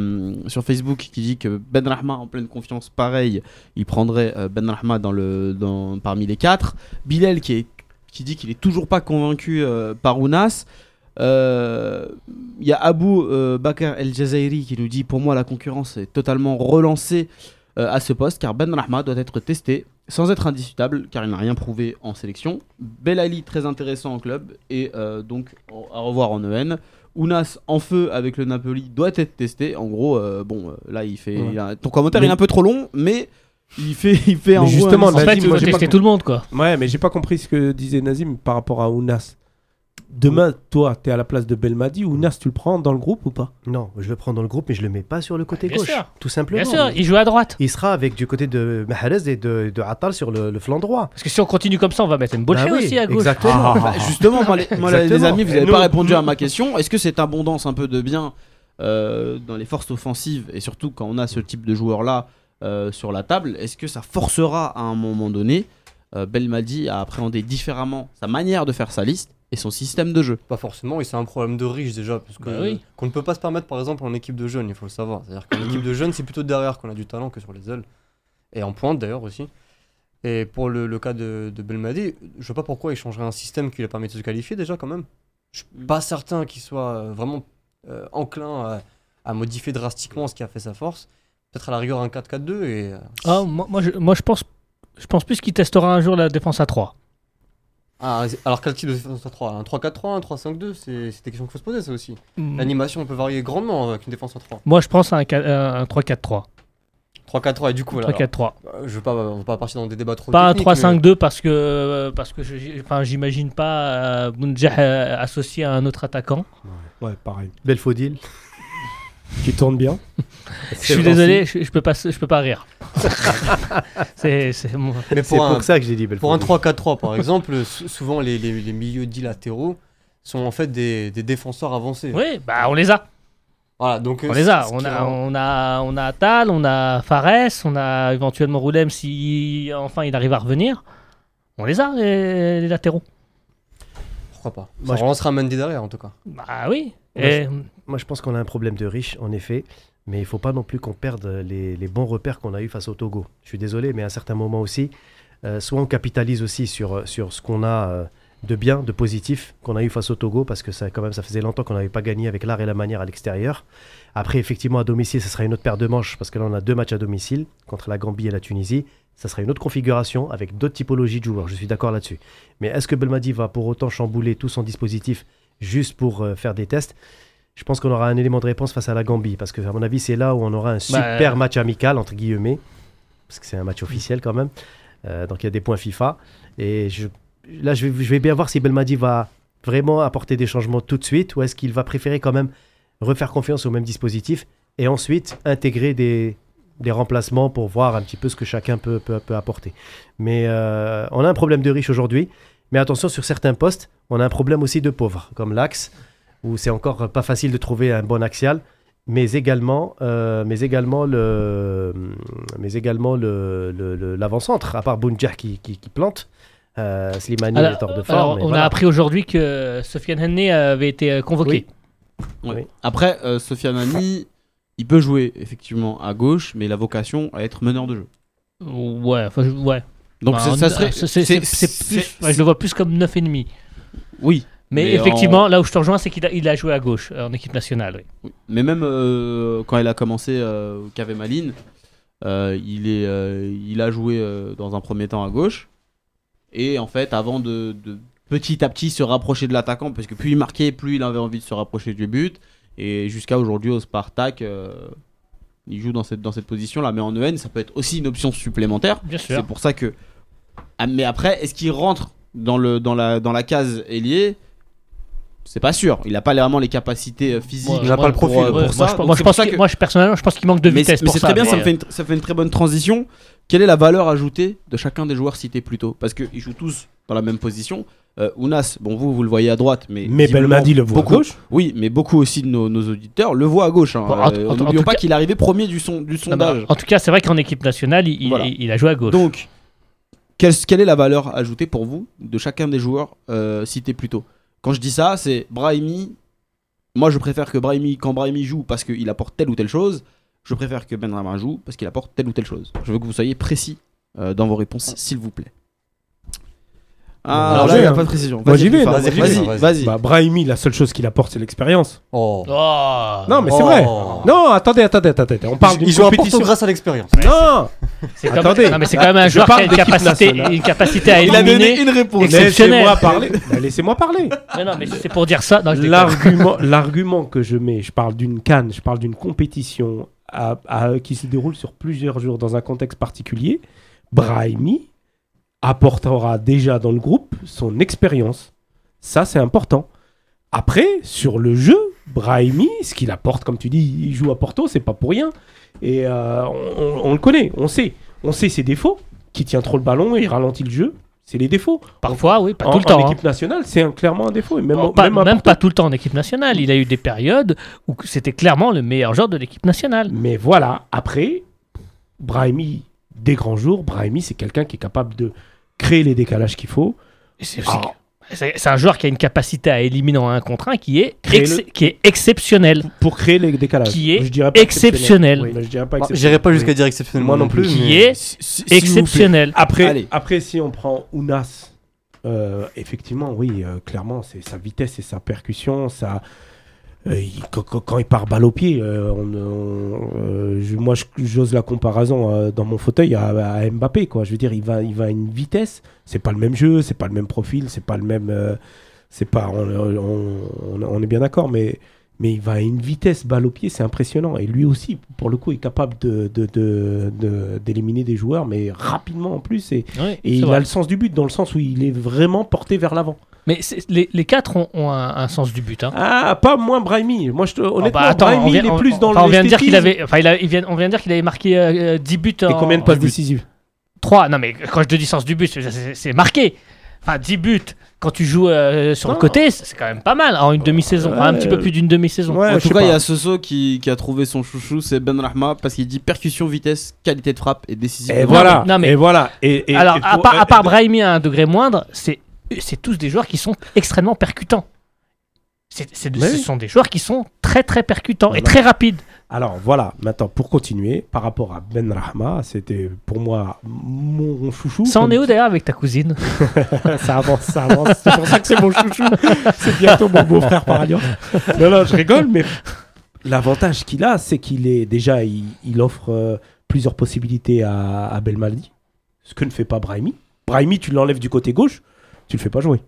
sur Facebook qui dit que Ben Rahma en pleine confiance, pareil, il prendrait Ben Rahma dans le, dans, parmi les quatre. Bilal qui, qui dit qu'il est toujours pas convaincu par Ounas. Euh, Il y a Abou euh, Bakr El Jazairi qui nous dit pour moi la concurrence est totalement relancée euh, à ce poste car Ben Rahma doit être testé sans être indiscutable car il n'a rien prouvé en sélection. Belali très intéressant en club et euh, donc à revoir en EN. Ounas en feu avec le Napoli doit être testé. En gros, euh, bon, euh, là il fait. Ouais. il a- ton commentaire Mais- il est un peu trop long, mais il fait, il fait Mais en gros justement, un- En fait, il moi, pas tester tout le monde, quoi. Ouais, mais j'ai pas compris ce que disait Nazim par rapport à Ounas. Demain, toi, tu es à la place de Belmadi. Ounas, tu le prends dans le groupe ou pas Non, je le prends dans le groupe, mais je le mets pas sur le côté Bien gauche. sûr. Tout simplement. Bien sûr, il joue à droite. Il sera avec du côté de Mahrez et de, de Attal sur le, le flanc droit. Parce que si on continue comme ça, on va mettre Mbolché Bah oui, aussi à gauche. Exactement. Bah, justement, moi, les, moi, les Exactement. amis, vous n'avez pas répondu à ma question. Est-ce que cette abondance un peu de bien euh, dans les forces offensives et surtout quand on a ce type de joueur-là euh, sur la table, est-ce que ça forcera à un moment donné euh, Belmadi à appréhender différemment sa manière de faire sa liste et son système de jeu Pas forcément, et c'est un problème de riche déjà, parce que Bah oui. qu'on ne peut pas se permettre par exemple en équipe de jeunes, il faut le savoir. C'est-à-dire qu'en équipe de jeunes, c'est plutôt derrière qu'on a du talent que sur les ailes, et en pointe d'ailleurs aussi. Et pour le, le cas de, de Belmadi, je vois pas pourquoi il changerait un système qui lui a permis de se qualifier déjà quand même. Je suis pas certain qu'il soit euh, vraiment euh, enclin à, à modifier drastiquement ce qui a fait sa force. Peut-être à la rigueur un 4-4-2 et euh, Ah, moi, moi, je, moi, je pense, je pense plus qu'il testera un jour la défense à 3. Ah, alors quel type de défense à 3 Un 3-4-3, un 3-5-2 C'est c'est des questions qu'il faut se poser ça aussi. Mm. L'animation peut varier grandement avec une défense à 3. Moi, je pense à un, qua- un 3-4-3. 3-4-3 et du coup, voilà. 3-4-3. Euh, Je veux pas, on va pas partir dans des débats trop Pas un techniques, 3-5-2 parce que, euh, parce que je, enfin, j'imagine pas euh, Bounjah euh, associé à un autre attaquant. Ouais, pareil. Belfodil. Qui tourne bien. Je suis désolé, je, je peux pas, je peux pas rire. c'est, c'est mon- mais- Mais C'est pour un, pour ça que j'ai dit pour un Belfodil. 3-4-3 par exemple, sou- souvent les, les, les milieux dits latéraux sont en fait des, des défenseurs avancés. Oui, bah on les a. Voilà, donc euh, On les a. ce On a, on a, on a Tal, on a Fares, on a éventuellement Roulem si enfin il arrive à revenir. On les a les, les latéraux. Pourquoi pas? Moi, Ça je- relancera Mendy derrière en tout cas. Bah oui. Et, Moi, je pense qu'on a un problème de riche, en effet. Mais il faut pas non plus qu'on perde les, les bons repères qu'on a eu face au Togo. Je suis désolé, mais à un certain moment aussi, euh, soit on capitalise aussi sur, sur ce qu'on a euh, de bien, de positif qu'on a eu face au Togo, parce que ça, quand même, ça faisait longtemps qu'on n'avait pas gagné avec l'art et la manière à l'extérieur. Après, effectivement, à domicile, ce sera une autre paire de manches, parce que là, on a deux matchs à domicile, contre la Gambie et la Tunisie. Ça sera une autre configuration avec d'autres typologies de joueurs. Je suis d'accord là-dessus. Mais est-ce que Belmadi va pour autant chambouler tout son dispositif juste pour euh, faire des tests Je pense qu'on aura un élément de réponse face à la Gambie, parce que à mon avis, c'est là où on aura un super euh, match amical entre guillemets, parce que c'est un match officiel quand même. Euh, donc il y a des points FIFA. Et je, là, je vais, je vais bien voir si Belmadi va vraiment apporter des changements tout de suite, ou est-ce qu'il va préférer quand même refaire confiance au même dispositif et ensuite intégrer des, des remplacements pour voir un petit peu ce que chacun peut, peut, peut apporter. Mais euh, on a un problème de riche aujourd'hui. Mais attention, sur certains postes, on a un problème aussi de pauvres, comme l'axe, où c'est encore pas facile de trouver un bon axial, mais également, euh, mais également le, mais également le, le- le- l'avant-centre, à part Bounjah qui, qui, qui plante. Euh, Slimani alors, est hors de forme. on voilà. a appris aujourd'hui que Sofiane Henné avait été euh, convoqué. Ouais. Oui. Après, euh, Sofiane Ami, il peut jouer effectivement à gauche, mais il a vocation à être meneur de jeu. Ouais, enfin, ouais. Donc Bah, ça, serait. c'est- plus- ouais, je le vois plus comme 9,5. Oui. Mais, Mais effectivement, là où je te rejoins, c'est qu'il a, il a joué à gauche euh, en équipe nationale. oui. Mais même euh, quand il a commencé euh, au KV Malines, euh, il, est, il a joué dans un premier temps à gauche. et en fait avant de, de petit à petit se rapprocher de l'attaquant parce que plus il marquait, plus il avait envie de se rapprocher du but et jusqu'à aujourd'hui au Spartak. Il joue dans cette, dans cette position-là, mais en EN, ça peut être aussi une option supplémentaire. Bien sûr. C'est pour ça que. Ah, mais après, est-ce qu'il rentre dans, le, dans, la, dans la case ailier? C'est pas sûr. Il n'a pas vraiment les capacités euh, physiques. Moi, Il a pas le profil. euh, pour moi, ça. moi, je pense que- que- moi, je- personnellement, je pense qu'il manque de mais vitesse mais c'est ça. très bien, ça, fait une, ça fait une très bonne transition. Quelle est la valeur ajoutée de chacun des joueurs cités plus tôt? Parce qu'ils jouent tous dans la même position. Euh, Ounas, bon, vous, vous le voyez à droite, mais. Belmadi le voit à beaucoup, gauche. Oui, mais beaucoup aussi de nos, nos auditeurs le voient à gauche. hein. Bon, Euh, N'oublions tout pas cas- qu'il est arrivé premier du, son, du sondage. en tout cas, c'est vrai qu'en équipe nationale, il, il- Voilà. il a joué à gauche. Donc, quelle, quelle est la valeur ajoutée pour vous de chacun des joueurs euh, cités plus tôt? Quand je dis ça, c'est Brahimi. Moi, je préfère que Brahimi, quand Brahimi joue parce qu'il apporte telle ou telle chose, je préfère que Benrahma joue parce qu'il apporte telle ou telle chose. Je veux que vous soyez précis euh, dans vos réponses, s'il vous plaît. Ah, Alors, là, il n'y a vais, pas hein. de précision. Moi, j'y vais, Vas-y, vas-y. Bah, Brahimi, la seule chose qu'il apporte, c'est l'expérience. Oh. Oh. Non, mais c'est Oh. vrai. Non, attendez, attendez, attendez. On parle d'une compétition. grâce à l'expérience. Non, C'est comme, Attendez. non, mais c'est quand même un joueur qui a une capacité, une capacité à Il a donné éliminer. une réponse. Laissez-moi parler. Bah, Laissez-moi parler. Mais non, mais c'est pour dire ça. L'argument, l'argument que je mets, je parle d'une canne, je parle d'une compétition à- à- qui se déroule sur plusieurs jours dans un contexte particulier. Brahimi apportera déjà dans le groupe son expérience. Ça, c'est important. Après, sur le jeu, Brahimi, ce qu'il apporte, comme tu dis, il joue à Porto, c'est pas pour rien. Et euh, on, on- on le connaît, on sait. On sait ses défauts, qui tient trop le ballon et ralentit le jeu. C'est les défauts. Parfois, oui, pas en, tout le en temps. hein. équipe nationale, c'est un- clairement un défaut. Et même, Bon, pas- même à même Porto. pas tout le temps en équipe nationale. Il a eu des périodes où c'était clairement le meilleur joueur de l'équipe nationale. Mais voilà, après, Brahimi, des grands jours, Brahimi, c'est quelqu'un qui est capable de créer les décalages qu'il faut. C'est Ah. c'est- un joueur qui a une capacité à éliminer en un contre un qui est, le- qui est exceptionnelle. Pour créer les décalages. Qui est Je dirais pas exceptionnel. Oui, je dirais pas Bah, jusqu'à Oui. dire exceptionnel Moi non plus. Qui mais- est Si- si- exceptionnel. Après, Allez. après, si on prend Ounas, euh, effectivement, oui, euh, clairement, c'est sa vitesse et sa percussion, sa... euh, quand, il part balle au pied, euh, euh, moi j'ose la comparaison dans mon fauteuil à, Mbappé. Je veux dire, il va, à une vitesse. C'est pas le même jeu, c'est pas le même profil, c'est pas le même. c'est pas. On est bien d'accord, mais mais il va à une vitesse balle au pied, c'est impressionnant. Et lui aussi, pour le coup, est capable de de- de- de- d'éliminer des joueurs, mais rapidement en plus. Et, Oui, et c'est il vrai. a le sens du but, dans le sens où il est vraiment porté vers l'avant. Mais les, les quatre ont, ont un, un sens du but. hein. Ah, pas moins Brahimi. Moi, je te- honnêtement, Oh, bah, attends, Brahimi, vient, il est on- plus dans enfin, on vient de dire qu'il avait, enfin, il a- il vient- on vient de dire qu'il avait marqué euh, euh, 10 buts. Et en- combien de passes décisives? 3. Non, mais quand je te dis sens du but, c'est marqué. Enfin, 10 buts quand tu joues euh, sur Non. le côté, c'est quand même pas mal en une demi-saison. Un petit peu plus d'une demi-saison. Ouais, En je tout sais cas, il y a Soso qui, qui a trouvé son chouchou, c'est Ben Rahma, parce qu'il dit percussion, vitesse, qualité de frappe et décision. Et voilà. mais- non, mais- Et voilà. Et, et- Alors, et à, part, à part euh, Brahimi à un degré moindre, c'est c'est tous des joueurs qui sont extrêmement percutants. C'est- c'est- Mais ce sont des joueurs qui sont très très percutants et très rapides. Alors voilà, maintenant pour continuer, par rapport à Ben Rahma, c'était pour moi mon chouchou. Ça en est où d'ailleurs avec ta cousine ça avance, ça avance. C'est pour ça que c'est mon chouchou. C'est bientôt mon beau-frère par alliance. Non, non, je rigole, mais l'avantage qu'il a, c'est qu'il est déjà, il, il offre euh, plusieurs possibilités à, à Belmadi, ce que ne fait pas Brahimi. Brahimi, tu l'enlèves du côté gauche, tu le fais pas jouer.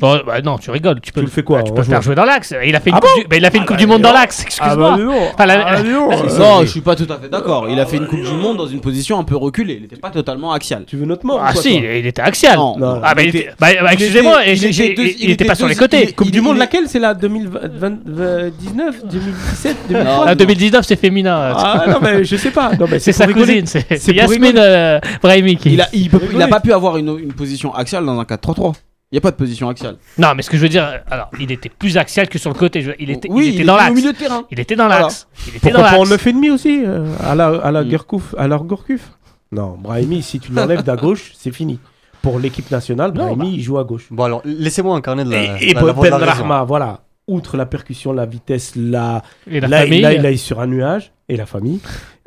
Oh, bah Non, tu rigoles. Tu peux Tu le fais quoi, bah, Tu peux le faire jouer dans l'axe. Il a fait une Ah coupe, bon du, bah, il a fait une Ah coupe bah, du Monde dans l'axe. Excuse-moi. non. Enfin, la- Ah, non. Non, je suis pas tout à fait d'accord. Il a fait une Coupe du Monde dans une position un peu reculée. Il n'était pas totalement axial. Tu veux notre mort Ah quoi, si, il, était axial. Ah bah, il il était- bah, bah, il excusez-moi, il était j'ai- deux- il, il était pas sur les côtés. il- Coupe du Monde, laquelle? C'est la 2019 2017 Non. 2003 Ah, 2019, c'est féminin. Ah non, mais je sais pas. Non, mais c'est sa cousine, c'est Yasmine euh, Brahimi qui. Il a, pas pu avoir une, une position axiale dans un 4-3-3. Il n'y a pas de position axiale. Non, mais ce que je veux dire, alors, il était plus axial que sur le côté. Je- Il était, oui, il était dans au l'axe. milieu de terrain. Il était dans Voilà. l'axe. Il était dans Pourquoi pas en l'axe. 9,5 aussi euh, À la, à la Mm. À la Gourcuff Non, Brahimi, si tu l'enlèves d'à gauche, c'est fini. Pour l'équipe nationale, Non, Brahimi, bah. il joue à gauche. Bon, alors, laissez-moi incarner de la. et et la- la voix Ben de la raison. Rahma, voilà. Outre la percussion, la vitesse, la... Et la là, famille. là, il est sur un nuage, et la famille.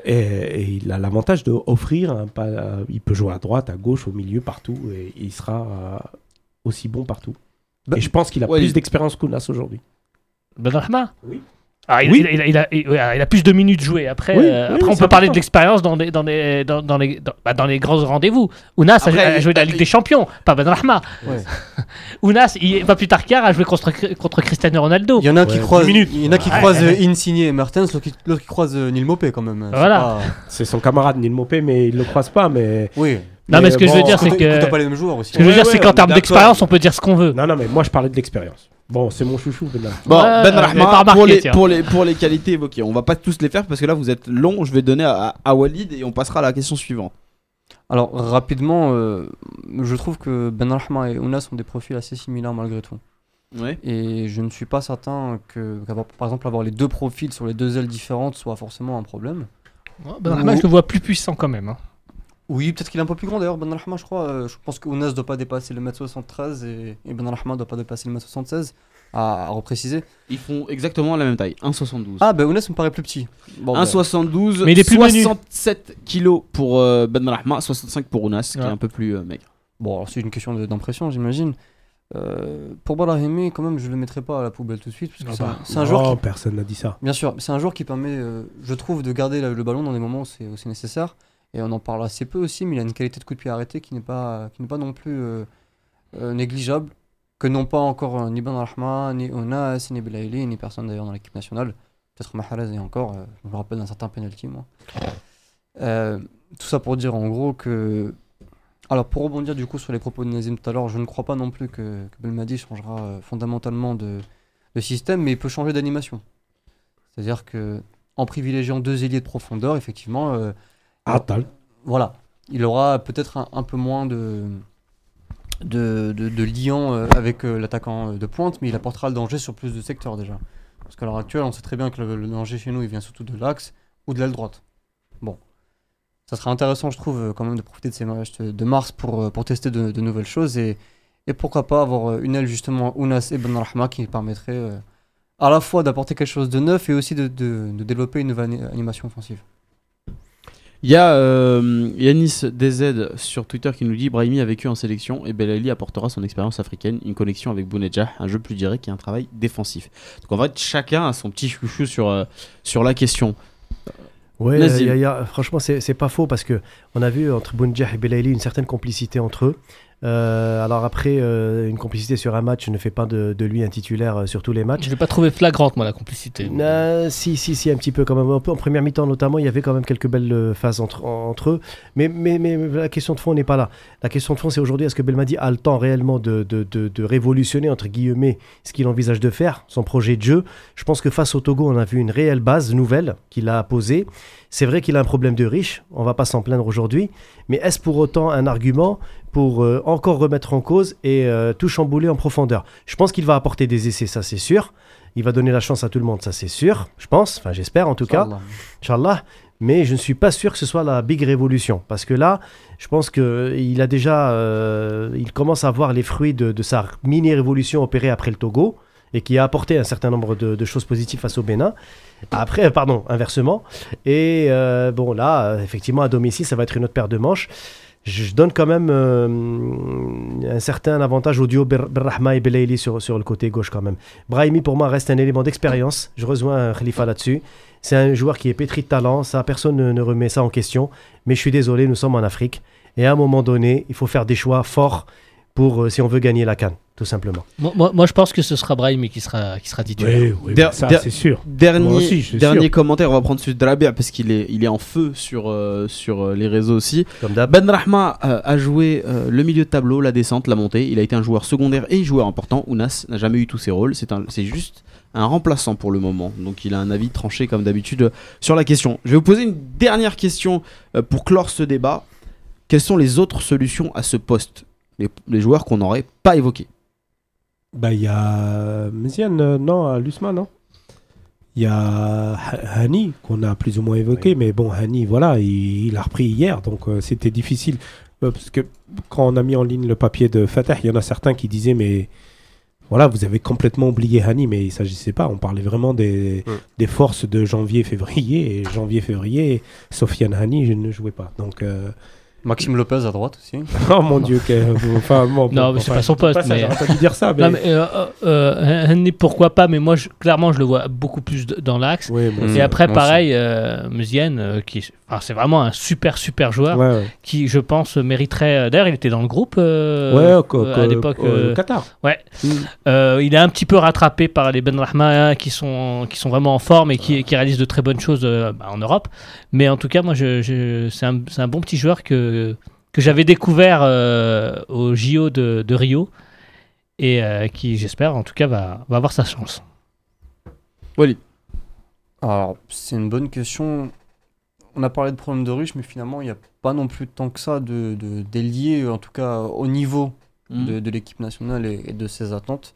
Et, et il a l'avantage d'offrir un pas. euh, il peut jouer à droite, à gauche, au milieu, partout, et il sera euh, aussi bon partout. Bah, et je pense qu'il a ouais, plus il- d'expérience qu'Ounas aujourd'hui. Ben Rahma Oui. Ah, il, Oui. il a, il a- il- ouais, il a plus de minutes jouées. Après, Oui, euh, oui, après on peut parler de l'expérience dans, les- dans, les, dans, dans les, dans, bah, dans les grands rendez-vous. Ounas a- Après, a, joué la Ligue des Champions, pas Ben Rahma. Ouais. Ounas, il, pas plus tard qu'hier, a joué contre, contre Cristiano Ronaldo. Il y en a Ouais, qui croisent, il y en a qui Ouais. croisent euh, Insigne et Mertens, l'autre qui, croise euh, Neil Mopé quand même. C'est Voilà. pas- C'est son camarade Neil Mopé, mais il le croise pas. Mais Oui. Non, mais ce que je veux dire, c'est que- écoute, t'as pas les mêmes joueurs aussi. Ce que je veux Ouais, dire, ouais, c'est qu'en termes d'expérience, on peut dire ce qu'on veut. Non, non, mais moi je parlais de l'expérience. Bon, c'est mon chouchou, Ben Rahma. Bon, Ouais, Ben Rahma, pour, les, pour, les, pour les qualités évoquées, on va pas tous les faire parce que là vous êtes long. Je vais donner à, à Walid et on passera à la question suivante. Alors rapidement, euh, je trouve que Ben Rahma et Ounas ont des profils assez similaires malgré tout. Ouais. Et je ne suis pas certain que, qu'avoir- par exemple, avoir les deux profils sur les deux ailes différentes soit forcément un problème. Ben Rahma, je le vois plus puissant quand même. hein. Oui, peut-être qu'il est un peu plus grand d'ailleurs, Ben Rahma, je crois. Euh, je pense que Ounas doit pas dépasser le 1m73 et, et Ben Rahma doit pas dépasser le 1m76, à, à repréciser. Ils font exactement la même taille, 1,72. Ah, ben Ounas me paraît plus petit. Bon, ben, 1,72, Mais il est plus menu. 67 kilos pour euh, Ben Rahma, 65 pour Ounas, qui est un peu plus euh, maigre. Bon, alors c'est une question d'impression, j'imagine. Euh, pour Brahimi, quand même, je le mettrai pas à la poubelle tout de suite, parce que Ah c'est bah. un- c'est un, joueur Non, qui personne n'a dit ça. Bien sûr, c'est un joueur qui permet, euh, je trouve, de garder la- le ballon dans des moments où c'est aussi nécessaire. Et on en parle assez peu aussi, mais il a une qualité de coup de pied arrêté qui n'est pas, qui n'est pas non plus euh, euh, négligeable. Que n'ont pas encore euh, ni Ben Rahma, ni Onas, ni Belaïli, ni personne d'ailleurs dans l'équipe nationale. Peut-être Mahrez et encore, je me rappelle d'un certain penalty, moi. Tout ça pour dire en gros que. Alors, pour rebondir du coup sur les propos de Nazim tout à l'heure, je ne crois pas non plus que, que Belmadi changera fondamentalement de, système, mais il peut changer d'animation. C'est-à-dire que en privilégiant deux ailiers de profondeur, effectivement, Atal. voilà, il aura peut-être un, un peu moins de, de, de, de liant euh, avec euh, l'attaquant euh, de pointe, mais il apportera le danger sur plus de secteurs déjà. Parce qu'à l'heure actuelle, on sait très bien que le, le danger chez nous, il vient surtout de l'axe ou de l'aile droite. Bon. Ça sera intéressant, je trouve, quand même de profiter de ces matchs de, mars pour, pour tester de, de nouvelles choses et, et pourquoi pas avoir une aile justement Ounas et Ben Rahma qui permettrait euh, à la fois d'apporter quelque chose de neuf et aussi de, de, de développer une nouvelle ani- animation offensive. Il y a euh, Yanis DZ sur Twitter qui nous dit Brahimi a vécu en sélection et Belali apportera son expérience africaine, une connexion avec Bounedjah, un jeu plus direct et un travail défensif. Donc en fait, chacun a son petit chouchou sur, euh, sur la question. Ouais, Nazim. y a- y a- franchement, c'est pas faux parce que on a vu entre Bounjah et Belaïli une certaine complicité entre eux. Euh, alors après, euh, une complicité sur un match ne fait pas de, de lui un titulaire euh, sur tous les matchs. Je l'ai pas trouvé flagrante, moi, la complicité. Si, si, si, un petit peu quand même. En en première mi-temps notamment, il y avait quand même quelques belles phases entre, en- entre eux. Mais, mais, mais la question de fond n'est pas là. La question de fond, c'est aujourd'hui, est-ce que Belmadi a le temps réellement de, de, de, de révolutionner, entre guillemets, ce qu'il envisage de faire, son projet de jeu? Je pense que face au Togo, on a vu une réelle base nouvelle qu'il a posée. C'est vrai qu'il a un problème de riche, on va pas s'en plaindre aujourd'hui, mais est-ce pour autant un argument pour euh, encore remettre en cause et euh, tout chambouler en profondeur? Je pense qu'il va apporter des essais, ça c'est sûr. Il va donner la chance à tout le monde, ça c'est sûr, je pense, enfin j'espère en tout cas. Inch'Allah. Mais je ne suis pas sûr que ce soit la big révolution. Parce que là, je pense qu'il a déjà. euh, il commence à voir les fruits de, de sa mini-révolution opérée après le Togo et qui a apporté un certain nombre de, choses positives face au Bénin. Après, euh, pardon, inversement. Et euh, bon, là, euh, effectivement, à domicile, ça va être une autre paire de manches. Je donne quand même un certain avantage au duo Ber- Berrahma et Belaïli sur, le côté gauche quand même. Brahimi, pour moi, reste un élément d'expérience. Je rejoins Khalifa là-dessus. C'est un joueur qui est pétri de talent, ça, personne ne, remet ça en question. Mais je suis désolé, nous sommes en Afrique. Et à un moment donné, il faut faire des choix forts pour, si on veut gagner la canne, tout simplement. Moi, moi- moi, je pense que ce sera Brahimi qui sera, qui sera titulaire. Oui, oui, Der- mais ça, der- c'est sûr. Dernier, aussi, je suis dernier sûr. commentaire, on va prendre celui de Rabia parce qu'il est, il est en feu sur, euh, sur euh, les réseaux aussi. Comme. Ben Rahma euh, a joué euh, le milieu de tableau, la descente, la montée. Il a été un joueur secondaire et joueur important. Ounas n'a jamais eu tous ses rôles. C'est un- c'est juste un remplaçant pour le moment. Donc il a un avis tranché comme d'habitude sur la question. Je vais vous poser une dernière question euh, pour clore ce débat. Quelles sont les autres solutions à ce poste? Les, les joueurs qu'on n'aurait pas évoqués. Bah, il y a Méziane, euh, non, à l'USMA, non? Il y a Ha- Hani, qu'on a plus ou moins évoqué, mais bon, Hani, voilà, il, il a repris hier, donc euh, c'était difficile. Euh, parce que quand on a mis en ligne le papier de Fatah, il y en a certains qui disaient, mais voilà, vous avez complètement oublié Hani, mais il s'agissait pas, on parlait vraiment des, Mm. des forces de janvier-février, et janvier-février, Sofiane Hani, je ne jouais pas. Donc, euh, Maxime Lopez à droite aussi. Oh mon dieu, enfin, bon, Non, bon, mais c'est enfin, pas son poste, pas ça, mais- j'aurais pas dû dire ça, mais. Non, mais euh, euh, euh, pourquoi pas, mais moi, je- clairement, je le vois beaucoup plus de- dans l'axe. Oui, bon. Et après, pareil, euh, Musienne, euh, qui, enfin, c'est vraiment un super, super joueur ouais, ouais. qui, je pense, mériterait. D'ailleurs, il était dans le groupe euh, ouais, euh, à l'époque. au- euh, Qatar. ouais. Mm. Euh, il est un petit peu rattrapé par les Ben Rahma hein, qui sont, qui sont vraiment en forme et qui, qui réalisent de très bonnes choses euh, bah, en Europe. Mais en tout cas, moi, je, je- c'est un, c'est un bon petit joueur que, que j'avais découvert euh, au JO de, de Rio et euh, qui, j'espère, en tout cas, va, va avoir sa chance. Alors, c'est une bonne question. On a parlé de problème de riche, mais finalement, il n'y a pas non plus tant que ça de, de en tout cas au niveau Mm. de, de l'équipe nationale et, et de ses attentes.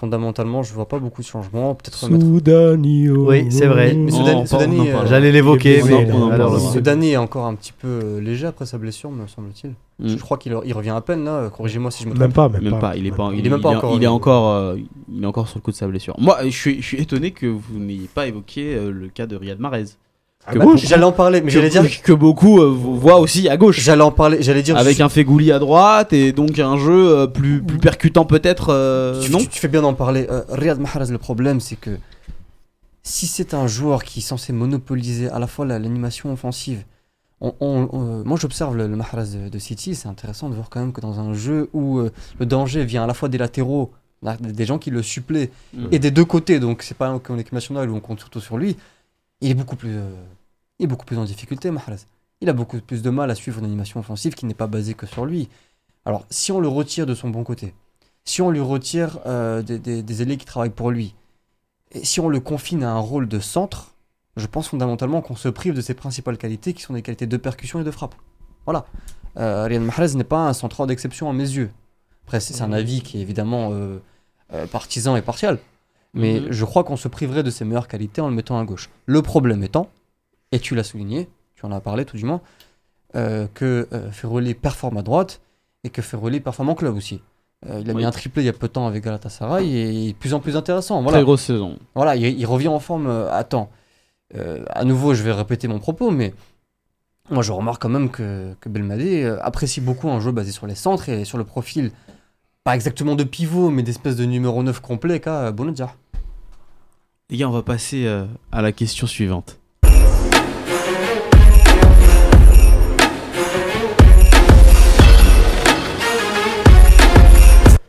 Fondamentalement, je vois pas beaucoup de changements. Peut-être mettre Soudanio. Oui, c'est vrai. Mais Soudan- Soudani, euh. J'allais l'évoquer, mais. Soudani est encore un petit peu euh, léger après sa blessure, me semble-t-il. Mm. Je crois qu'il il revient à peine là. Corrigez-moi si je me Même trompe. pas, même, Même pas, il est pas, Il est même pas encore il est encore, euh, il est encore sur le coup de sa blessure. Moi, je suis, je suis étonné que vous n'ayez pas évoqué euh, le cas de Riyad Mahrez. Que J'allais en parler, mais j'allais dire. que beaucoup euh, voient aussi à gauche. J'allais en parler. J'allais dire. Avec un Fegouli à droite et donc un jeu euh, plus, plus percutant peut-être. euh, tu, non tu- tu fais bien d'en parler. Euh, Riyad Mahrez, le problème, c'est que si c'est un joueur qui est censé monopoliser à la fois la- l'animation offensive, on- on- on- moi j'observe le, le Mahrez de, de City, c'est intéressant de voir quand même que dans un jeu où le danger vient à la fois des latéraux, des gens qui le suppléent, Mm. et des deux côtés, donc c'est pas comme l'équipe nationale où on compte surtout sur lui, il est beaucoup plus, euh, il est beaucoup plus en difficulté, Mahrez. Il a beaucoup plus de mal à suivre une animation offensive qui n'est pas basée que sur lui. Alors, si on le retire de son bon côté, si on lui retire euh, des, des, des ailiers qui travaillent pour lui, et si on le confine à un rôle de centre, je pense fondamentalement qu'on se prive de ses principales qualités qui sont des qualités de percussion et de frappe. Voilà. Euh, Riyad Mahrez n'est pas un central d'exception à mes yeux. Après, c'est c'est un avis qui est évidemment euh, euh, partisan et partial. Mais Mhm. je crois qu'on se priverait de ses meilleures qualités en le mettant à gauche. Le problème étant, et tu l'as souligné, tu en as parlé tout du moins, euh, que euh, Ferroli performe à droite et que Ferroli performe en club aussi. Euh, il a Oui. mis un triplé il y a peu de temps avec Galatasaray et il est de plus en plus intéressant. Très Voilà, grosse saison. voilà il, il revient en forme euh, à temps. À nouveau, je vais répéter mon propos, mais moi je remarque quand même que, que Belmadi euh, apprécie beaucoup un jeu basé sur les centres et sur le profil, pas exactement de pivot, mais d'espèce de numéro 9 complet qu'a Bounedjah. Les gars, on va passer euh, à la question suivante.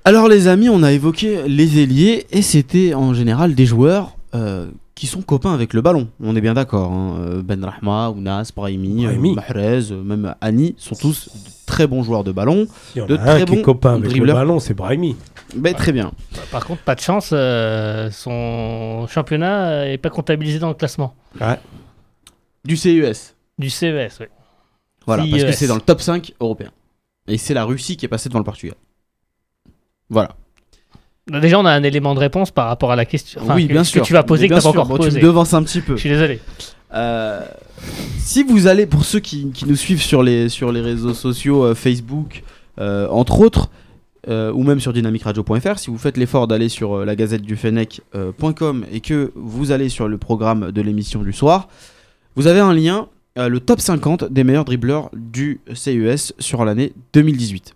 Alors les amis, on a évoqué les ailiers et c'était en général des joueurs euh, qui sont copains avec le ballon. On est bien d'accord. hein. Euh, Ben Rahma, Ounas, Brahimi, euh, Brahimi. Mahrez, euh, même Ani sont tous de très bons joueurs de ballon. Il y en de a très un qui est bons copain avec dribbleurs. le ballon, c'est Brahimi. Ben, très bien. Par contre, pas de chance, euh, son championnat n'est pas comptabilisé dans le classement Du CES. du CES. oui. Voilà, parce que CES. c'est dans le top 5 européen. Et c'est la Russie qui est passée devant le Portugal. Voilà. Déjà, on a un élément de réponse par rapport à la question enfin, oui, que, bien que sûr. tu vas poser que tu pas encore bon, posé. Tu me devances un petit peu. Je suis désolé. Euh, si vous allez, pour ceux qui, qui nous suivent sur les, sur les réseaux sociaux, euh, Facebook, euh, entre autres, ou même sur dynamicradio.fr, si vous faites l'effort d'aller sur la gazette du Fennec.com et que vous allez sur le programme de l'émission du soir, vous avez un lien, le top 50 des meilleurs dribbleurs du CES sur l'année 2018.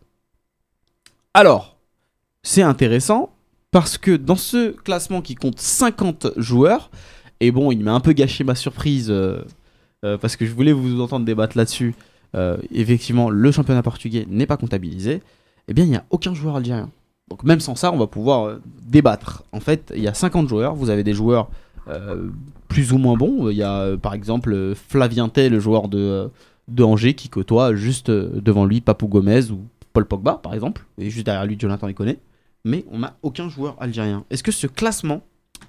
Alors, c'est intéressant parce que dans ce classement qui compte 50 joueurs, et bon, il m'a un peu gâché ma surprise euh, euh, parce que je voulais vous entendre débattre là-dessus. Euh, effectivement, le championnat portugais n'est pas comptabilisé. Eh bien, il n'y a aucun joueur algérien. Donc, même sans ça, on va pouvoir débattre. En fait, il y a 50 joueurs. Vous avez des joueurs plus ou moins bons. Il y a par exemple Flavien Tay, le joueur de, de Angers, qui côtoie juste devant lui Papou Gomez ou Paul Pogba, par exemple. Et juste derrière lui, Jonathan connaît. Mais on n'a aucun joueur algérien. Est-ce que ce classement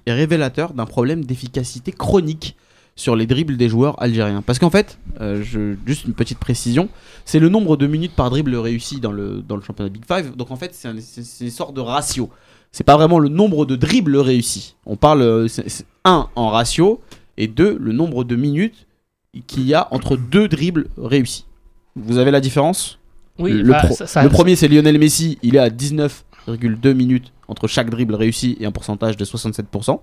est révélateur d'un problème d'efficacité chronique sur les dribbles des joueurs algériens? Parce qu'en fait, euh, je, juste une petite précision, c'est le nombre de minutes par dribble réussi dans le, dans le championnat Big Five. Donc en fait, c'est un- c'est- c'est une sorte de ratio. C'est pas vraiment le nombre de dribbles réussis. On parle, euh, un en ratio et deux le nombre de minutes qu'il y a entre deux dribbles réussis. Vous avez la différence? Oui, le, bah, pro- ça- ça- le premier, c'est Lionel Messi. Il est à 19,2 minutes entre chaque dribble réussi et un pourcentage de 67%.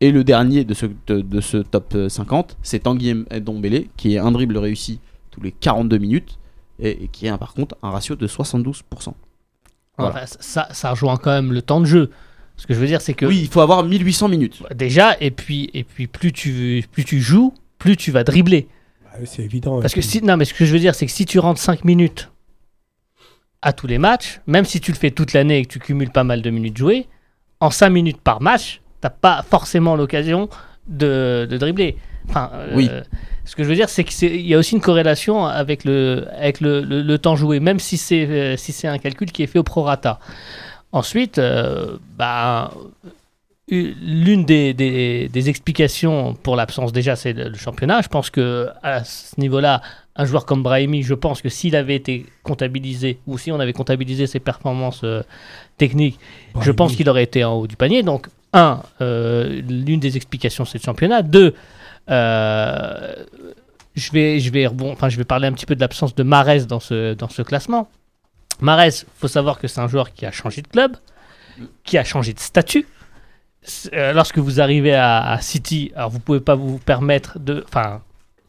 Et le dernier de ce, de, de ce top euh, 50, c'est Tanguy Ndombele, qui est un dribble réussi tous les 42 minutes, et, et qui a par contre un ratio de 72%. Voilà. Enfin, ça, ça rejoint quand même le temps de jeu. Ce que je veux dire, c'est que Oui, il faut avoir 1800 minutes. déjà, et puis, et puis plus, tu, plus tu joues, plus tu vas dribbler. Bah, c'est évident. Parce que si, non, mais ce que je veux dire, c'est que si tu rentres 5 minutes à tous les matchs, même si tu le fais toute l'année et que tu cumules pas mal de minutes jouées, en 5 minutes par match, t'as pas forcément l'occasion de, de dribbler. Enfin, euh, Oui. Ce que je veux dire, c'est qu'il y a aussi une corrélation avec le, avec le, le- le temps joué, même si c'est euh, si c'est un calcul qui est fait au prorata. Ensuite, euh, bah, l'une des, des- des explications pour l'absence déjà, c'est le, le championnat. Je pense que à ce niveau-là, un joueur comme Brahimi, je pense que s'il avait été comptabilisé ou si on avait comptabilisé ses performances euh, techniques, je pense qu'il aurait été en haut du panier. Donc, un, euh, l'une des explications, c'est le championnat. Deux, euh, je, vais, je, vais rebond- enfin, je vais parler un petit peu de l'absence de Marès dans ce, dans ce classement. Marès, faut savoir que c'est un joueur qui a changé de club, qui a changé de statut. Euh, lorsque vous arrivez à, à City, alors vous pouvez pas vous permettre de. Enfin,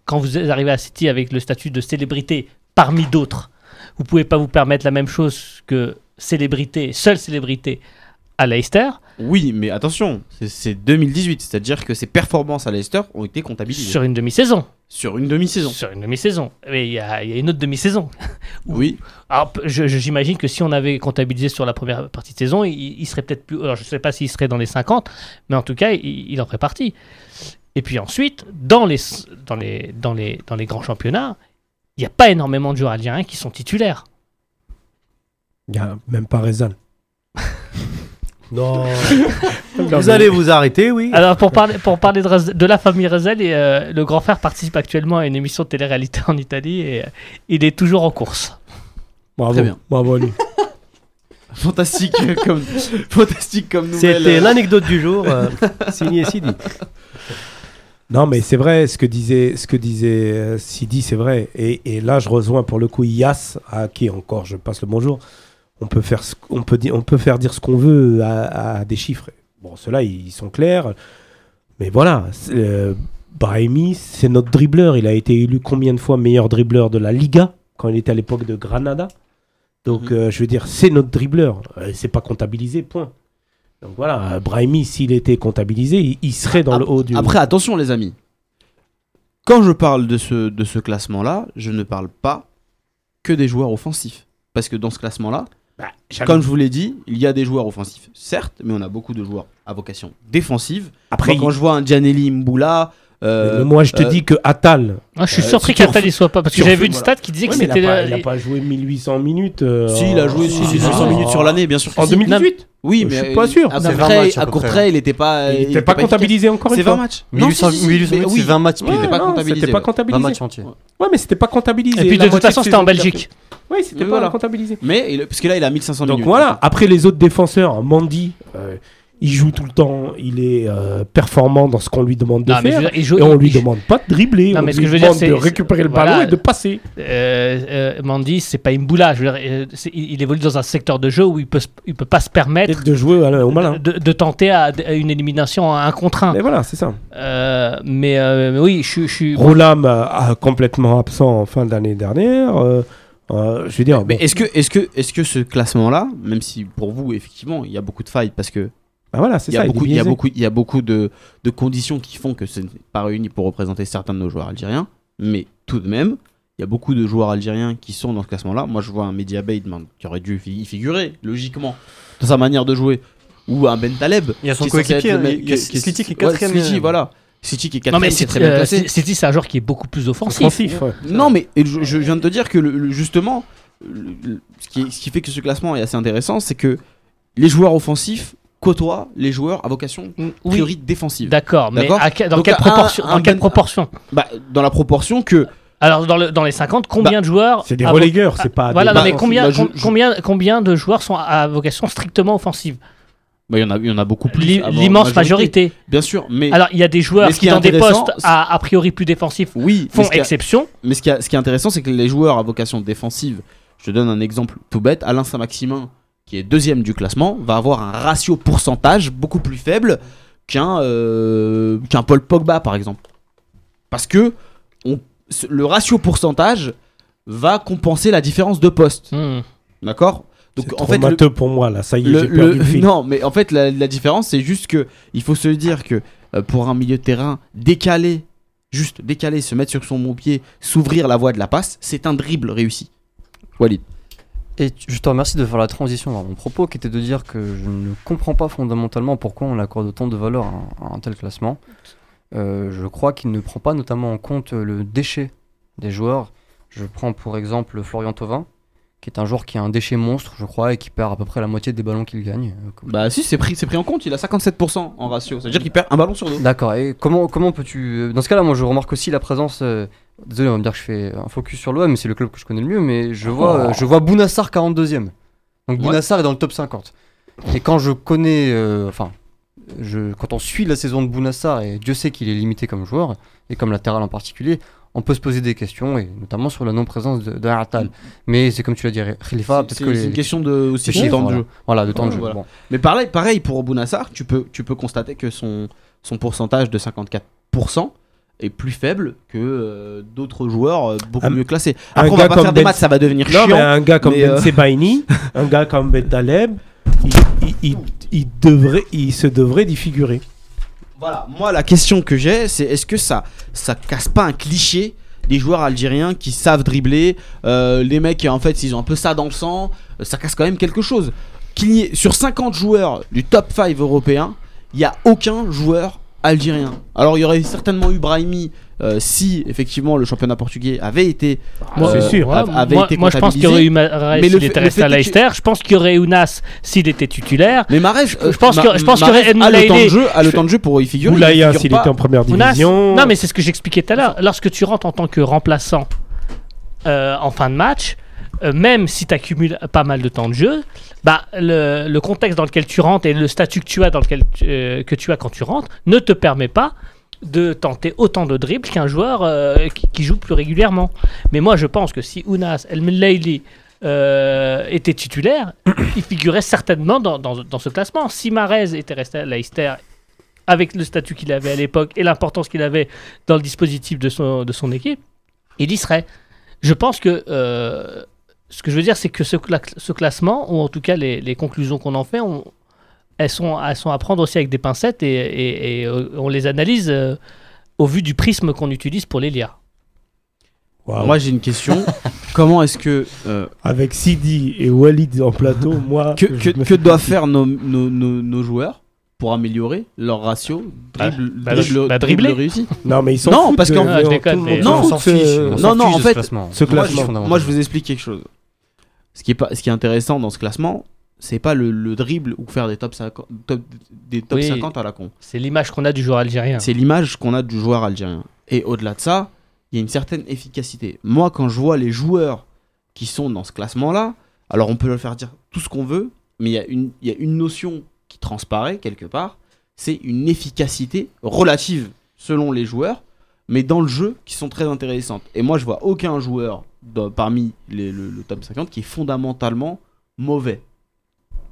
quand vous arrivez à City avec le statut de célébrité parmi d'autres, vous pouvez pas vous permettre la même chose que célébrité, seule célébrité à Leicester. Oui, mais attention, c'est- c'est 2018, c'est-à-dire que ses performances à Leicester ont été comptabilisées Sur une demi-saison. sur une demi-saison. Sur une demi-saison. Mais il y, a il y a une autre demi-saison. Oui, Alors, j'imagine que si on avait comptabilisé sur la première partie de saison, il, il serait peut-être plus. Alors, je ne sais pas s'il serait dans les 50, mais en tout cas, il, il en ferait partie. Et puis ensuite, dans les, dans les, dans les, dans les grands championnats, il n'y a pas énormément de joueurs algériens qui sont titulaires. Il n'y a même pas Rezan. Non. Vous allez vous arrêter, oui. Alors, pour parler, pour parler de, la famille Rezel, et, euh, le grand frère participe actuellement à une émission de télé-réalité en Italie et euh, il est toujours en course. Bravo, Très bien. bravo à lui. fantastique euh, comme fantastique comme nouvelle. C'était euh, l'anecdote du jour, euh, signé Sidi. Non, mais c'est vrai, ce que disait, ce que disait euh, Sidi, c'est vrai. Et, et là, je rejoins pour le coup Yas, à qui encore je passe le bonjour. On peut faire, ce- on peut dire, on peut faire dire ce qu'on veut à, à des chiffres. Bon, ceux-là, ils sont clairs. Mais voilà, euh, Brahimi, c'est notre dribbleur. Il a été élu combien de fois meilleur dribbleur de la Liga quand il était à l'époque de Granada? Donc, Mhm. euh, je veux dire, c'est notre dribbleur. Euh, c'est pas comptabilisé, point. Donc voilà, Brahimi, s'il était comptabilisé, il, serait dans le haut du. Après, attention les amis. Quand je parle de ce, de ce classement-là, je ne parle pas que des joueurs offensifs. Parce que dans ce classement-là, Bah, comme je vous l'ai dit, il y a des joueurs offensifs, certes, mais on a beaucoup de joueurs à vocation défensive. Après, quand je vois un Gianelli Mboula, euh, moi, je te euh, dis que Attal. Ah, je suis Euh, surpris refais- y soit pas, parce que si j'avais vu une stat qui disait que Ouais, c'était. il, a pas, il pas joué 1800 minutes. euh, si, il a joué en- si, si, si, 200 si. minutes sur l'année, bien sûr. que En si. 2018 Oui, Je mais suis pas sûr. À C'est 20 Courtrai, matchs, à Courtrai, il n'était pas. Il il n'était était pas comptabilisé encore C'est une 20 fois. matchs. Non, 1800 si, si, si, 1800 mais minutes, oui. c'est 20 matchs Oui, pile. c'était pas non, comptabilisé. C'était pas ouais. 20 comptabilisé. matchs entiers. Ouais, mais c'était pas comptabilisé. Et puis de toute façon, c'était en Belgique. Oui, c'était pas comptabilisé. Mais il- parce que là, il a 1500 Donc minutes. voilà, après les autres défenseurs, Mandy, euh, il joue tout le temps, il est euh, performant dans ce qu'on lui demande de Non, faire. dire, joue- Et on lui demande pas de dribbler, Non, on mais ce que lui je veux dire, demande de récupérer le voilà. ballon et de passer. Euh, euh, Mandy, c'est pas Imboula. Je veux dire, euh, il, il évolue dans un secteur de jeu où il peut, il peut pas se Et permettre de jouer au malin. de, de tenter à, à une élimination à un contre un. Mais voilà, c'est ça. Euh, mais, euh, mais oui, je, suis-. Rolam a, a complètement absent en fin d'année dernière. euh, euh, je veux dire, Mais bon, est-ce que, est que, est que ce classement-là, même si pour vous, effectivement, il y a beaucoup de failles, parce que bah voilà, c'est il y, a ça. beaucoup, il il y a beaucoup, il y a beaucoup de, de conditions qui font que ce n'est pas réuni pour représenter certains de nos joueurs algériens, mais tout de même, il y a beaucoup de joueurs algériens qui sont dans ce classement-là. Moi, je vois un Media Bade ben, qui aurait dû y figurer, logiquement, dans sa manière de jouer, ou un Ben Taleb. Il y a son coéquipier, mec- qui est- ouais, quatrième, Sliti, euh. voilà. Sliti qui est Non, quatrième, c'est très bien classé. City, c'est un joueur qui est beaucoup plus offensif. Offensif, ouais. Non, mais et je, je viens de te dire que le- le- justement, le- le- ce, qui, ce qui fait que ce classement est assez intéressant, c'est que les joueurs offensifs les joueurs à vocation a Oui, priori défensive. d'accord, mais D'accord à que- dans Donc, quelle un- proportion, un dans quelle Ben- proportion? Bah, dans la proportion que. Alors, dans, le, dans les 50, combien de joueurs. C'est des à vo- relégueurs, c'est pas. Voilà, des- non, bah, mais combien, bah, je- com- je- combien, combien de joueurs sont à vocation strictement offensive? Bah, il y, en a- il y en a beaucoup plus. L'i- avant- L'immense majorité. Bien sûr, mais. Alors, il y a des joueurs Mais ce qui, qui est dans des intéressant, postes c'est- à, a priori plus défensifs, oui, font mais ce, qui est- exception. mais ce qui est- ce qui est intéressant, c'est que les joueurs à vocation défensive, je te donne un exemple tout bête, Alain Saint-Maximin, qui est deuxième du classement, va avoir un ratio pourcentage beaucoup plus faible qu'un euh, qu'un Paul Pogba, par exemple. Parce que on, le ratio pourcentage va compenser la différence de poste. Hmm. D'accord? Donc, en fait, le, pour moi, là. Ça y est, le- perdu le- le fil. non, mais en fait, la, la différence, c'est juste que il faut se dire que euh, pour un milieu de terrain décalé, juste décalé, se mettre sur son bon pied, s'ouvrir la voie de la passe, c'est un dribble réussi. Walid. Et je te remercie de faire la transition dans mon propos qui était de dire que je ne comprends pas fondamentalement pourquoi on accorde autant de valeur à un, à un tel classement. Euh, je crois qu'il ne prend pas notamment en compte le déchet des joueurs. Je prends pour exemple Florian Thauvin, qui est un joueur qui a un déchet monstre, je crois, et qui perd à peu près la moitié des ballons qu'il gagne. Euh, Bah si, c'est pris, c'est pris en compte. Il a 57% en ratio. C'est-à-dire qu'il perd un ballon sur deux. D'accord, et comment, comment peux-tu... euh, Dans ce cas-là, moi je remarque aussi la présence... euh, Désolé, on va me dire que je fais un focus sur l'OM, mais c'est le club que je connais le mieux, mais je vois, euh, je vois Bounassar 42e. Donc Ouais. Bounassar est dans le top 50. Et quand je connais... euh, Enfin, je, quand on suit la saison de Bounassar, et Dieu sait qu'il est limité comme joueur, et comme latéral en particulier, on peut se poser des questions, et notamment sur la non-présence Atal. Mais c'est comme tu l'as dit, Khalifa, C'est- peut-être que... c'est une question de aussi de temps de jeu. Voilà, de temps de Ouais, jeu. voilà. Bon. Mais pareil, pareil pour Bounassar, tu peux, tu peux constater que son, son pourcentage de 54% est plus faible que euh, d'autres joueurs euh, beaucoup Un- mieux classés. un Après, on gars va pas comme faire des Ben- maths, ça va devenir Non, mais chiant. un gars comme mais, Ben euh, Sebaini, un gars comme Ben Taleb, il, il- il- il devrait, il se devrait d'y figurer. Voilà, moi la question que j'ai, c'est est-ce que ça, ça casse pas un cliché des joueurs algériens qui savent dribbler, euh, les mecs en fait s'ils ont un peu ça dans le sang, ça casse quand même quelque chose. Qu'il y ait sur 50 joueurs du top 5 européen, il n'y a aucun joueur algérien. Alors il y aurait certainement eu Brahimi euh, si effectivement le championnat portugais avait été Moi, euh, c'est sûr. av- avait moi, été moi, je pense qu'il y aurait eu Mahrez Mais le s'il était resté à Leicester. Je pense qu'il y aurait eu Ounas s'il était titulaire. Mais euh, je pense Ma- que- je pense qu'il y aurait a le temps de jeu, a le temps de jeu pour y figurer. Boulaya, s'il était en première Ounas- division. Non, mais c'est ce que j'expliquais tout à l'heure. Lorsque tu rentres en tant que remplaçant euh, en fin de match, euh, même si tu accumules pas mal de temps de jeu, bah, le, contexte dans lequel tu rentres et le statut que tu as, dans lequel euh, que tu as quand tu rentres ne te permet pas de tenter autant de dribbles qu'un joueur euh, qui, joue plus régulièrement. Mais moi, je pense que si Ounas El était titulaire, il figurait certainement dans, dans- dans ce classement. Si Marez était resté à Leicester avec le statut qu'il avait à l'époque et l'importance qu'il avait dans le dispositif de son, de son équipe, il y serait. Je pense que ce que je veux dire, c'est que ce, cla- ce classement, ou en tout cas les, les conclusions qu'on en fait, on- elles, sont, elles sont à prendre aussi avec des pincettes et, et- et, euh, on les analyse euh, au vu du prisme qu'on utilise pour les lire. Moi j'ai une question. Comment est-ce que euh, Avec Sidi et Walid en plateau, moi. que, que- doivent faire nos, nos, nos- nos joueurs pour améliorer leur ratio Bah, dribble, bah, dribble- bah, dribble dribbler. réussi? Non, mais ils sont Non, parce que- Ah, Non, on s'en fiche. ce- on s'en non, en fait, ce classement. je, moi, je vous explique quelque chose. Ce qui est, pas, ce qui est intéressant dans ce classement, c'est pas le, le dribble ou faire des top 50, top- des top Oui. 50 à la con. C'est l'image qu'on a du joueur algérien. C'est l'image qu'on a du joueur algérien. Et au-delà de ça, il y a une certaine efficacité. Moi, quand je vois les joueurs qui sont dans ce classement-là, alors on peut leur faire dire tout ce qu'on veut, mais il y, a une- il y a une notion qui transparaît quelque part, c'est une efficacité relative selon les joueurs, mais dans le jeu qui sont très intéressantes. Et moi, je vois aucun joueur dans- parmi les- le, le top 50 qui est fondamentalement mauvais.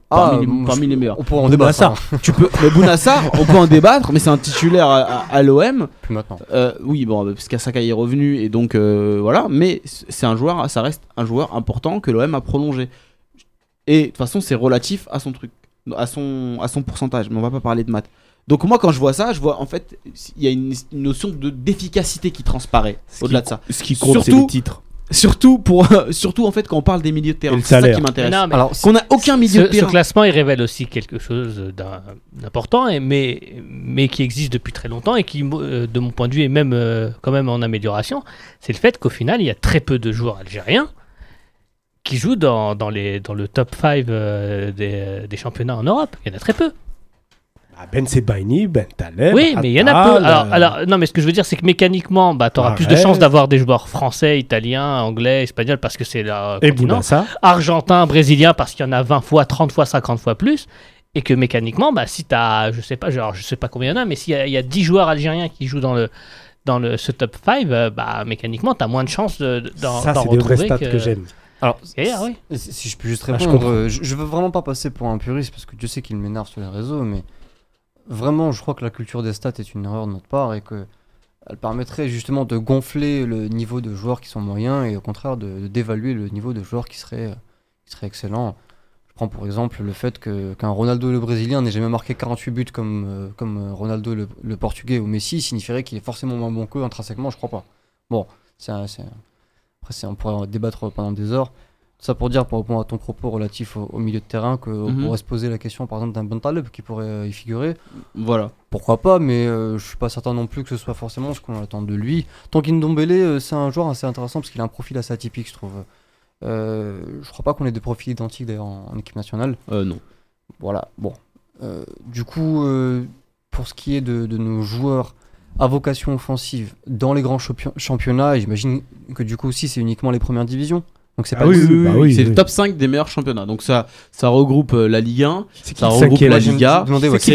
Parmi, les, moi, parmi je- les meilleurs. On pourra en débattre Bounassar. hein, Tu peux, mais Bounassar, on peut en débattre, mais c'est un titulaire à, à- à l'OM. plus maintenant. Euh, oui, bon, parce qu'Asaka est revenu et donc euh, voilà, mais c'est un joueur, ça reste un joueur important que l'OM a prolongé. Et de toute façon, c'est relatif à son truc, à son, à son pourcentage, mais on va pas parler de maths. Donc moi, quand je vois ça, je vois en fait, il y a une, une notion de d'efficacité qui transparaît au-delà de ça. Ce qui compte, c'est les titres. Surtout pour, surtout en fait quand on parle des milieux de terrain, c'est ça qui m'intéresse. Alors, Qu'on a aucun milieu de ce, ce terrain. classement, il révèle aussi quelque chose d'important, mais, mais qui existe depuis très longtemps et qui, euh, de mon point de vue, est même euh, quand même en amélioration. C'est le fait qu'au final, il y a très peu de joueurs algériens qui jouent dans, dans, les, dans le top 5 des, des championnats en Europe. Il y en a très peu. Ah, Ben Sebaini, Ben Taleb. oui, mais il y en a peu. Alors, euh, alors, non, mais ce que je veux dire, c'est que mécaniquement, bah, tu auras plus de chances d'avoir des joueurs français, italiens, anglais, espagnols, parce que c'est la Et Bounassar. argentin, brésilien, parce qu'il y en a 20 fois, 30 fois, 50 fois plus. Et que mécaniquement, bah, si tu as, je sais pas, genre, je sais pas combien il y en a, mais s'il y, y a 10 joueurs algériens qui jouent dans, le, dans le, ce top 5, euh, bah, mécaniquement, tu as moins de chances de- de- d'en Ça, c'est des vrais stats que, j'aime. Alors, D'ailleurs, oui. si, si je peux juste Ah, je répondre, euh, je, je veux vraiment pas passer pour un puriste parce que Dieu sait qu'il m'énerve sur les réseaux, mais vraiment, je crois que la culture des stats est une erreur de notre part et que elle permettrait justement de gonfler le niveau de joueurs qui sont moyens et au contraire de, d'évaluer le niveau de joueurs qui seraient, euh, qui seraient excellents. Je prends pour exemple le fait que, qu'un Ronaldo le Brésilien n'ait jamais marqué 48 buts comme, euh, comme euh, Ronaldo le, le Portugais ou Messi signifierait qu'il est forcément moins bon qu'eux intrinsèquement, je crois pas. Bon, c'est, après c'est, on pourrait en débattre pendant des heures. Ça pour dire, pour répondre à ton propos relatif au, au milieu de terrain, qu'on Mhm. pourrait se poser la question par exemple d'un Bentaleb qui pourrait euh, y figurer. Voilà. Pourquoi pas, mais euh, je suis pas certain non plus que ce soit forcément ce qu'on attend de lui. Tonkin Dombele, euh, c'est un joueur assez intéressant parce qu'il a un profil assez atypique, je trouve. Euh, je crois pas qu'on ait des profils identiques d'ailleurs en, en équipe nationale. Euh, non. Voilà, bon. Du coup, pour ce qui est de, de nos joueurs à vocation offensive dans les grands champion- championnats, j'imagine que du coup aussi c'est uniquement les premières divisions. Donc c'est Ah pas oui, le- oui, bah oui, c'est oui. le top 5 des meilleurs championnats. Donc ça, ça regroupe euh, la Ligue 1, C'est ça regroupe la Liga, C'est qui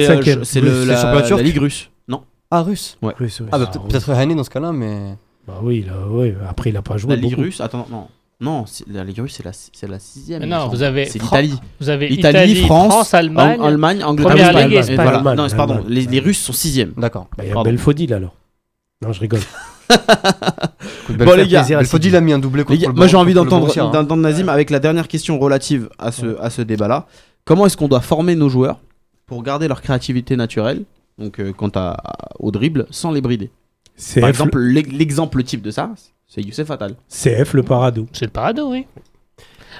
le la, Ligue russe. Non, Ah, russe Ouais. Russe, russe. Ah, bah, Ah, peut-être Rennes dans ce cas-là, mais. Bah oui, là, ouais. Après, il a pas joué. la Ligue beaucoup. russe. Attends, non. Non, la Ligue russe, c'est la, c'est la sixième. Non, vous avez C'est l'Italie. Vous avez Italie, Italie, France, France, Allemagne. Allemagne, Allemagne Angleterre, Première Espagne. Voilà. Non, pardon. Les, Russes sont sixième. D'accord. Bah, il y a. Belfodil alors. Non, je rigole. Bon, les gars, Belfodil a mis un doublé contre gars, le moi j'ai envie d'entendre hein. d'entendre Nazim avec la dernière question relative à ce, à ce débat-là. Comment est-ce qu'on doit former nos joueurs pour garder leur créativité naturelle, donc euh, quant à, à- au dribble, sans les brider? CF, Par exemple, l'ex- l'exemple type de ça, c'est Youssef Fatal. CF le Paradou. C'est le parado, oui.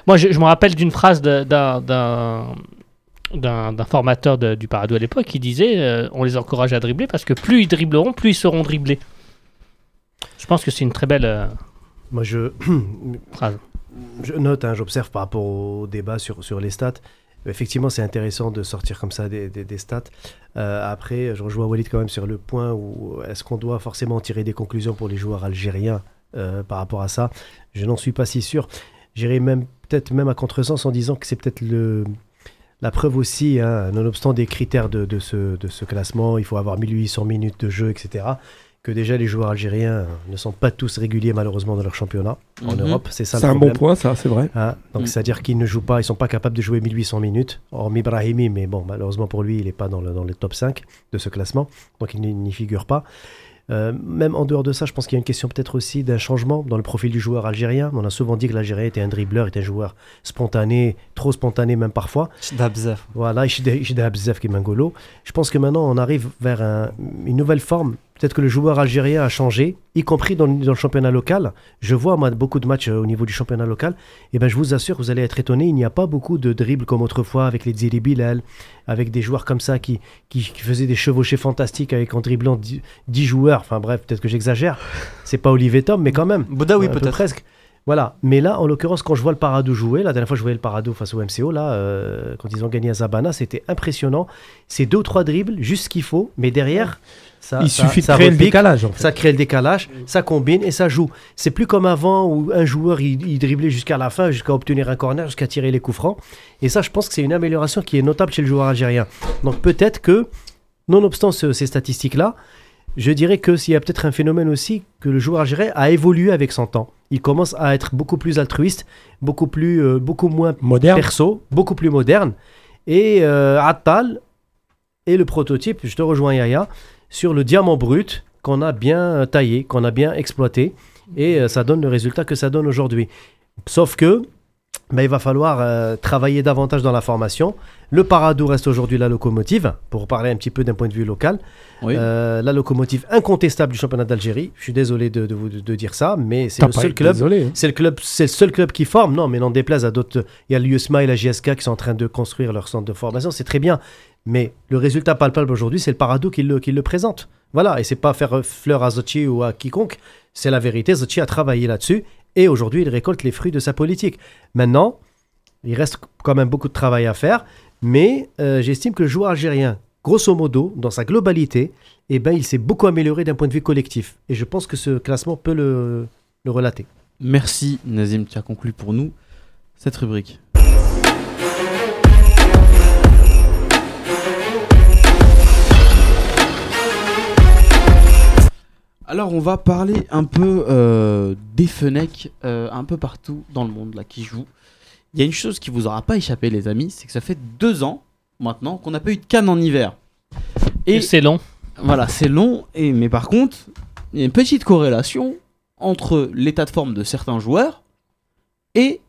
Moi, je, je me rappelle d'une phrase d'un d'un d'un d'un formateur de- du Parado à l'époque qui disait euh, on les encourage à dribbler parce que plus ils dribbleront, plus ils seront dribblés. Je pense que c'est une très belle euh, Moi, je, phrase. je note, hein, j'observe par rapport au débat sur, sur les stats. Effectivement, c'est intéressant de sortir comme ça des, des- des stats. Euh, après, je rejoins Walid quand même sur le point où est-ce qu'on doit forcément tirer des conclusions pour les joueurs algériens euh, par rapport à ça? Je n'en suis pas si sûr. J'irai même peut-être même à contresens en disant que c'est peut-être le la preuve aussi, hein, nonobstant des critères de, de ce, de ce classement, il faut avoir 1800 minutes de jeu, etc. Que déjà les joueurs algériens ne sont pas tous réguliers malheureusement dans leur championnat en Mhm. Europe. C'est ça C'est un bon point, ça, c'est vrai. Hein, donc Mm. c'est-à-dire qu'ils ne jouent pas, ils sont pas capables de jouer 1800 minutes, hormis Brahimi, mais bon, malheureusement pour lui, il n'est pas dans le, dans le top 5 de ce classement, donc il n'y- figure pas. Euh, même en dehors de ça, je pense qu'il y a une question peut-être aussi d'un changement dans le profil du joueur algérien. On a souvent dit que l'Algérien était un dribbleur, était un joueur spontané, trop spontané même parfois. Voilà, Ishida Bzef qui est Mangolo. Je pense que maintenant on arrive vers un- une nouvelle forme. Peut-être que le joueur algérien a changé, y compris dans, le- dans le championnat local. Je vois moi beaucoup de matchs euh, au niveau du championnat local. Et ben je vous assure, vous allez être étonné, il n'y a pas beaucoup de dribbles comme autrefois avec les Ziri Bilal, avec des joueurs comme ça qui, qui, qui faisaient des chevauchées fantastiques avec en dribblant 10, 10 joueurs. Enfin bref, peut-être que j'exagère. C'est pas Olivier Tom, mais quand même. Boudaoui peu peut-être. presque. Voilà. Mais là, en l'occurrence, quand je vois le Parado jouer, la dernière fois je voyais le Parado face au MCO, là, euh, quand ils ont gagné à Zabana, c'était impressionnant. C'est deux ou trois dribbles, juste ce qu'il faut, mais derrière, ça, Il ça- suffit de ça créer le décalage, en fait. Ça crée le décalage, ça combine et ça joue. C'est plus comme avant où un joueur il, il driblait jusqu'à la fin, jusqu'à obtenir un corner, jusqu'à tirer les coups francs. Et ça, je pense que c'est une amélioration qui est notable chez le joueur algérien. Donc peut-être que, nonobstant ce- ces statistiques-là, je dirais que s'il y a peut-être un phénomène aussi que le joueur algérien a évolué avec son temps. Il commence à être beaucoup plus altruiste, beaucoup plus, euh, beaucoup moins Moderne. perso, beaucoup plus moderne. Et euh, Attal est le prototype, je te rejoins Yaya, sur le diamant brut qu'on a bien euh, taillé, qu'on a bien exploité. Et euh, ça donne le résultat que ça donne aujourd'hui. Sauf que ben, il va falloir euh, travailler davantage dans la formation. Le Paradou reste aujourd'hui la locomotive, pour parler un petit peu d'un point de vue local. Oui. Euh, la locomotive incontestable du championnat d'Algérie. Je suis désolé de, de vous de dire ça, mais c'est le seul club hein. c'est le club, c'est le seul club qui forme. Non, mais n'en déplaise à d'autres. Il y a l'USMA et la JSK qui sont en train de construire leur centre de formation. C'est très bien. Mais le résultat palpable aujourd'hui, c'est le Parado qui le, présente. Voilà. Et c'est pas faire fleur à Zochi ou à quiconque. C'est la vérité. Zochi a travaillé là-dessus. Et aujourd'hui, il récolte les fruits de sa politique. Maintenant, il reste quand même beaucoup de travail à faire. Mais euh, j'estime que le joueur algérien, grosso modo, dans sa globalité, eh ben, il s'est beaucoup amélioré d'un point de vue collectif. Et je pense que ce classement peut le, le relater. Merci Nazim, tu as conclu pour nous cette rubrique. Alors on va parler un peu euh, des Fenech euh, un peu partout dans le monde là qui jouent. Il y a une chose qui vous aura pas échappé les amis, c'est que ça fait deux ans maintenant qu'on n'a pas eu de canne en hiver. Et Et c'est long. voilà, c'est long, et, mais par contre, il y a une petite corrélation entre l'état de forme de certains joueurs et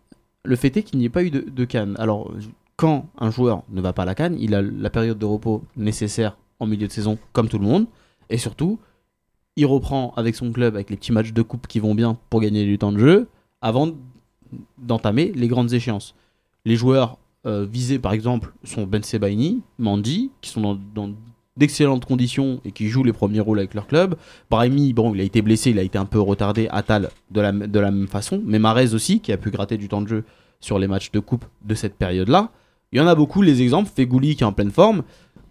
le fait est qu'il n'y ait pas eu de, de Cannes. Alors, quand un joueur ne va pas à la Cannes, il a la période de repos nécessaire en milieu de saison, comme tout le monde. Et surtout, il reprend avec son club, avec les petits matchs de coupe qui vont bien pour gagner du temps de jeu, avant d'entamer les grandes échéances. Les joueurs euh, visés, par exemple, sont Ben Sebaini, Mandy, qui sont dans, d'excellentes conditions et qui jouent les premiers rôles avec leur club. Brahimi, bon, il a été blessé, il a été un peu retardé. Atal, de la, de la même façon. Mais Marez aussi, qui a pu gratter du temps de jeu sur les matchs de coupe de cette période-là. Il y en a beaucoup, les exemples. Fegouli, qui est en pleine forme.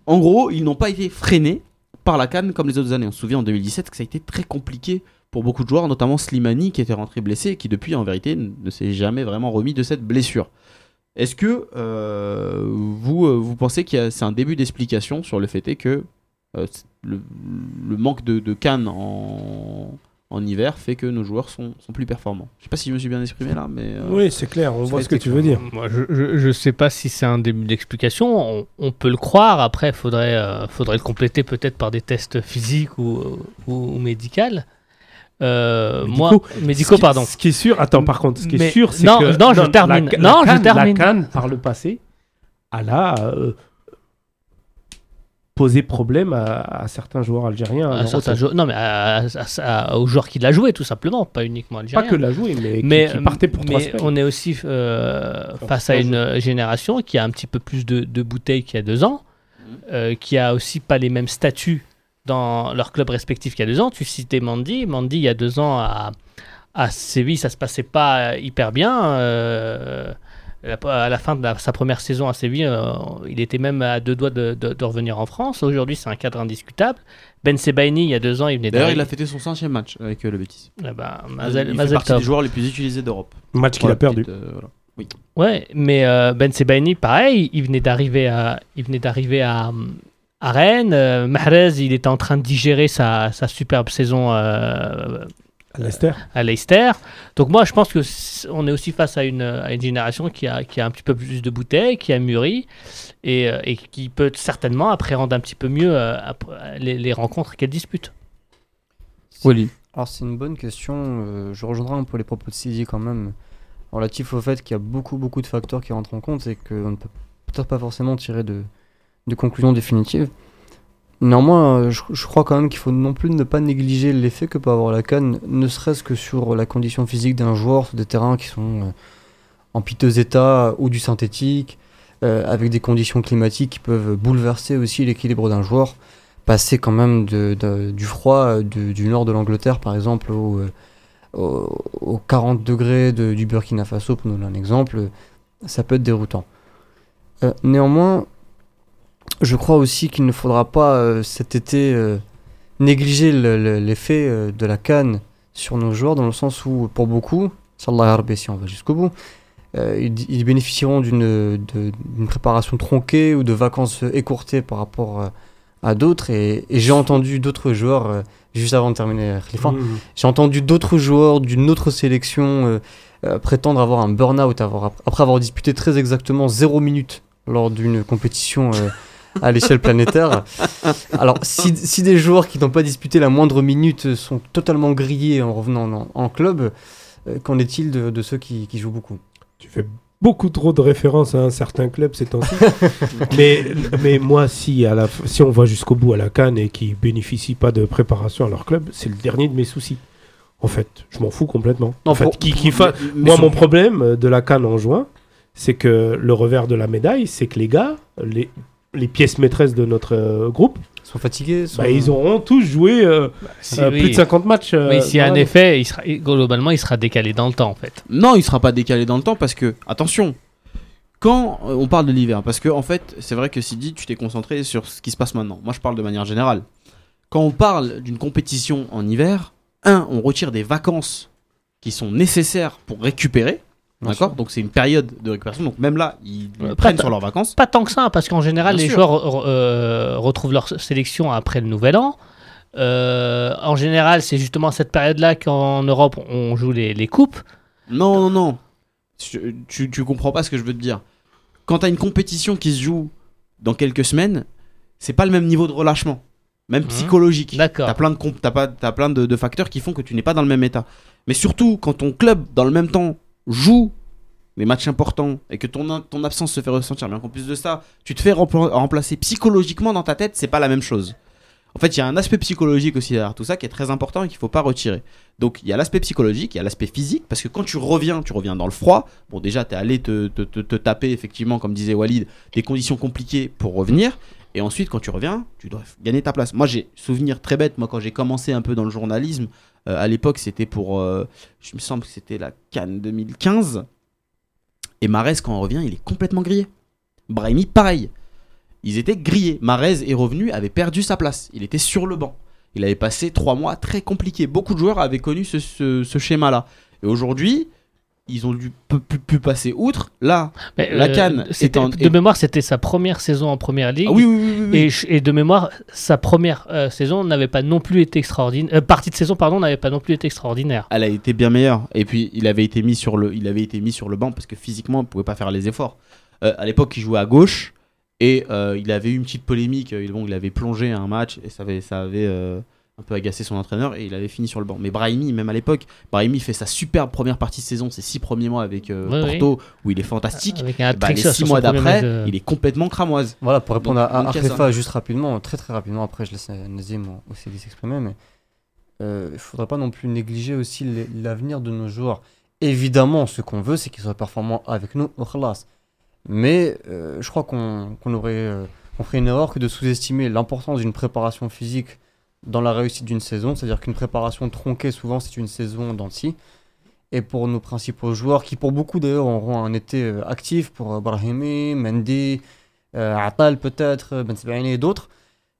En gros, ils n'ont pas été freinés par la canne comme les autres années. On se souvient en 2017 que ça a été très compliqué pour beaucoup de joueurs, notamment Slimani qui était rentré blessé et qui depuis en vérité ne s'est jamais vraiment remis de cette blessure. Est-ce que euh, vous, euh, vous pensez que c'est un début d'explication sur le fait que euh, le, manque de, de canne en, en hiver fait que nos joueurs sont, sont plus performants Je sais pas si je me suis bien exprimé là, mais... euh, Oui, c'est clair, on voit ce que tu veux dire. Moi, je, je, je sais pas si c'est un début d'explication. On, on peut le croire. Après, faudrait, euh, faudrait le compléter peut-être par des tests physiques ou, ou, ou médicaux. Euh, Médicaux. moi, médicaux, Ce qui- pardon. Ce qui est sûr, attends, par contre, ce qui est sûr, c'est non, que. non, je la- termine. la- Non, la je Cannes- termine. La Cannes, par le passé, elle a posé problème à, à certains joueurs algériens. À certains non, mais à- à- à- aux joueurs qui l'a joué, tout simplement, pas uniquement Pas algériens. que la jouer, mais, qui- mais, qui, partait pour trois mais semaines. on est aussi euh, face trois à une génération qui a un petit peu plus de, de bouteilles qu'il y a deux ans, Mhm. euh, qui a aussi pas les mêmes statuts dans leur club respectif qu'il y a deux ans. Tu citais Mandy. Mandy, il y a deux ans, à, à Séville, ça se passait pas hyper bien. euh, à la fin de la- sa première saison à Séville, euh, il était même à deux doigts de, de- de revenir en France. Aujourd'hui, c'est un cadre indiscutable. Ben Sebaini, il y a deux ans, il venait D'ailleurs, il a fêté son cinquième match avec euh, le Betis. Eh ben, il Mazel, fait Mazel partie des joueurs les plus utilisés d'Europe. Match qu'il a perdu. petite, euh, voilà. Ouais, mais euh, Ben Sebaini, pareil, il venait d'arriver à, il venait d'arriver à, à Rennes. Euh, Mahrez, il était en train de digérer sa, sa superbe saison euh, À Leicester. à Leicester. Donc moi, je pense que on est aussi face à une, à une génération qui a, qui a un petit peu plus de bouteilles, qui a mûri et, euh, et qui peut certainement appréhender un petit peu mieux euh, les, les rencontres qu'elle dispute. Wally. Alors c'est une bonne question. euh, je rejoindrai un peu les propos de Sidi quand même, relatif au fait qu'il y a beaucoup beaucoup de facteurs qui rentrent en compte et qu'on ne peut peut-être pas forcément tirer de, de conclusions définitives. Néanmoins, euh, je, je crois quand même qu'il faut non plus ne pas négliger l'effet que peut avoir la canne, ne serait-ce que sur la condition physique d'un joueur sur des terrains qui sont euh, en piteux état ou du synthétique, euh, avec des conditions climatiques qui peuvent bouleverser aussi l'équilibre d'un joueur passer quand même de, du froid du nord de l'Angleterre, par exemple, au, au- aux 40 degrés de- du Burkina Faso, pour nous donner un exemple, ça peut être déroutant. Néanmoins, je crois aussi qu'il ne faudra pas euh, cet été euh, négliger le- le- l'effet euh, de la canne sur nos joueurs, dans le sens où, pour beaucoup, Salah Harbi, si on va jusqu'au bout, ils, bénéficieront d'une préparation tronquée ou de vacances écourtées par rapport à d'autres. Et, et j'ai entendu d'autres joueurs, euh, juste avant de terminer, Khalifa, Mmh. j'ai entendu d'autres joueurs d'une autre sélection euh, euh, prétendre avoir un burn-out avoir- après avoir disputé très exactement 0 minute lors d'une compétition à l'échelle planétaire. Alors, si, si des joueurs qui n'ont pas disputé la moindre minute sont totalement grillés en revenant en, en club, euh, qu'en est-il de, de ceux qui, qui jouent beaucoup? Tu fais beaucoup trop de références à un certain club ces temps-ci. mais, mais moi, si, à la, si on va jusqu'au bout à la Cannes et qu'ils bénéficient pas de préparation à leur club, c'est le dernier de mes soucis. En fait, je m'en fous complètement. En fait, pour- qui, qui fa- Mais- mais Moi, mon problème de la Cannes en juin, c'est que le revers de la médaille, c'est que les gars, les, les pièces maîtresses de notre euh, groupe, Ils sont fatigués sont- bah, ils auront tous joué euh, Si, euh, oui. plus de 50 matchs. euh, Mais s'il y a un effet, il sera, globalement, il sera décalé dans le temps, en fait. Non, il sera pas décalé dans le temps parce que, attention, quand on parle de l'hiver, parce que en fait, c'est vrai que Sidi, tu t'es concentré sur ce qui se passe maintenant. Moi, je parle de manière générale. Quand on parle d'une compétition en hiver, un, on retire des vacances qui sont nécessaires pour récupérer. D'accord. Donc c'est une période de récupération. Donc même là, ils, prennent sur leurs vacances. Pas tant que ça, parce qu'en général, Bien les sûr. joueurs euh, retrouvent leur sélection après le nouvel an. Euh, en général, c'est justement à cette période-là qu'en Europe, on joue les, les coupes. Non, non, non. Tu, tu, tu comprends pas ce que je veux te dire. Quand t'as une compétition qui se joue dans quelques semaines, c'est pas le même niveau de relâchement. même Mhm. psychologique. D'accord. T'as plein, de, t'as pas, t'as plein de, de facteurs qui font que tu n'es pas dans le même état. Mais surtout, quand ton club, dans le même temps, joue des matchs importants et que ton, ton absence se fait ressentir, bien qu'en plus de ça, tu te fais rempla- remplacer psychologiquement dans ta tête, c'est pas la même chose. En fait, il y a un aspect psychologique aussi derrière tout ça qui est très important et qu'il faut pas retirer. Donc, il y a l'aspect psychologique, il y a l'aspect physique, parce que quand tu reviens, tu reviens dans le froid. Bon, déjà, tu es allé te, te- te- te taper, effectivement, comme disait Walid, des conditions compliquées pour revenir. Et ensuite, quand tu reviens, tu dois gagner ta place. Moi, j'ai souvenir très bête, moi, quand j'ai commencé un peu dans le journalisme, euh, à l'époque, c'était pour. euh, je me semble que c'était la Cannes 2015. Et Marez, quand on revient, il est complètement grillé. Brahimi, pareil. Ils étaient grillés. Marez est revenu, avait perdu sa place. Il était sur le banc. Il avait passé trois mois très compliqués. Beaucoup de joueurs avaient connu ce, schéma-là. Et aujourd'hui, ils ont dû pu, passer outre. Là, Mais, La euh, Cannes c'était- De mémoire, c'était sa première saison en première ligue. ah oui, oui, oui. Et, de mémoire, sa première euh, saison n'avait pas non plus été extraordinaire. euh, partie de saison, pardon, n'avait pas non plus été extraordinaire. elle a été bien meilleure. Et puis, il avait été mis sur le, il avait été mis sur le banc parce que physiquement, il pouvait pas faire les efforts. Euh, à l'époque, il jouait à gauche et euh, il avait eu une petite polémique. Bon, il avait plongé un match et ça avait, ça avait un peu agacé son entraîneur et il avait fini sur le banc. Mais Brahimi, même à l'époque, Brahimi fait sa superbe première partie de saison, ses six premiers mois avec euh, Porto où il est fantastique. Avec un Bah, trick les six mois d'après, de- il est complètement cramoise. Voilà, pour répondre Donc, à, à Artefa juste rapidement, très très rapidement, après je laisse euh, Nazim aussi s'exprimer, mais euh, il ne faudrait pas non plus négliger aussi l'avenir de nos joueurs. Évidemment, ce qu'on veut, c'est qu'ils soient performants avec nous, au khalas. Mais euh, je crois qu'on aurait euh, on ferait une erreur que de sous-estimer l'importance d'une préparation physique dans la réussite d'une saison. C'est-à-dire qu'une préparation tronquée, souvent, c'est une saison d'anti. Et pour nos principaux joueurs, qui pour beaucoup d'ailleurs auront un été euh, actif, pour euh, Brahimi, Mendy, euh, Atal peut-être, Ben et d'autres,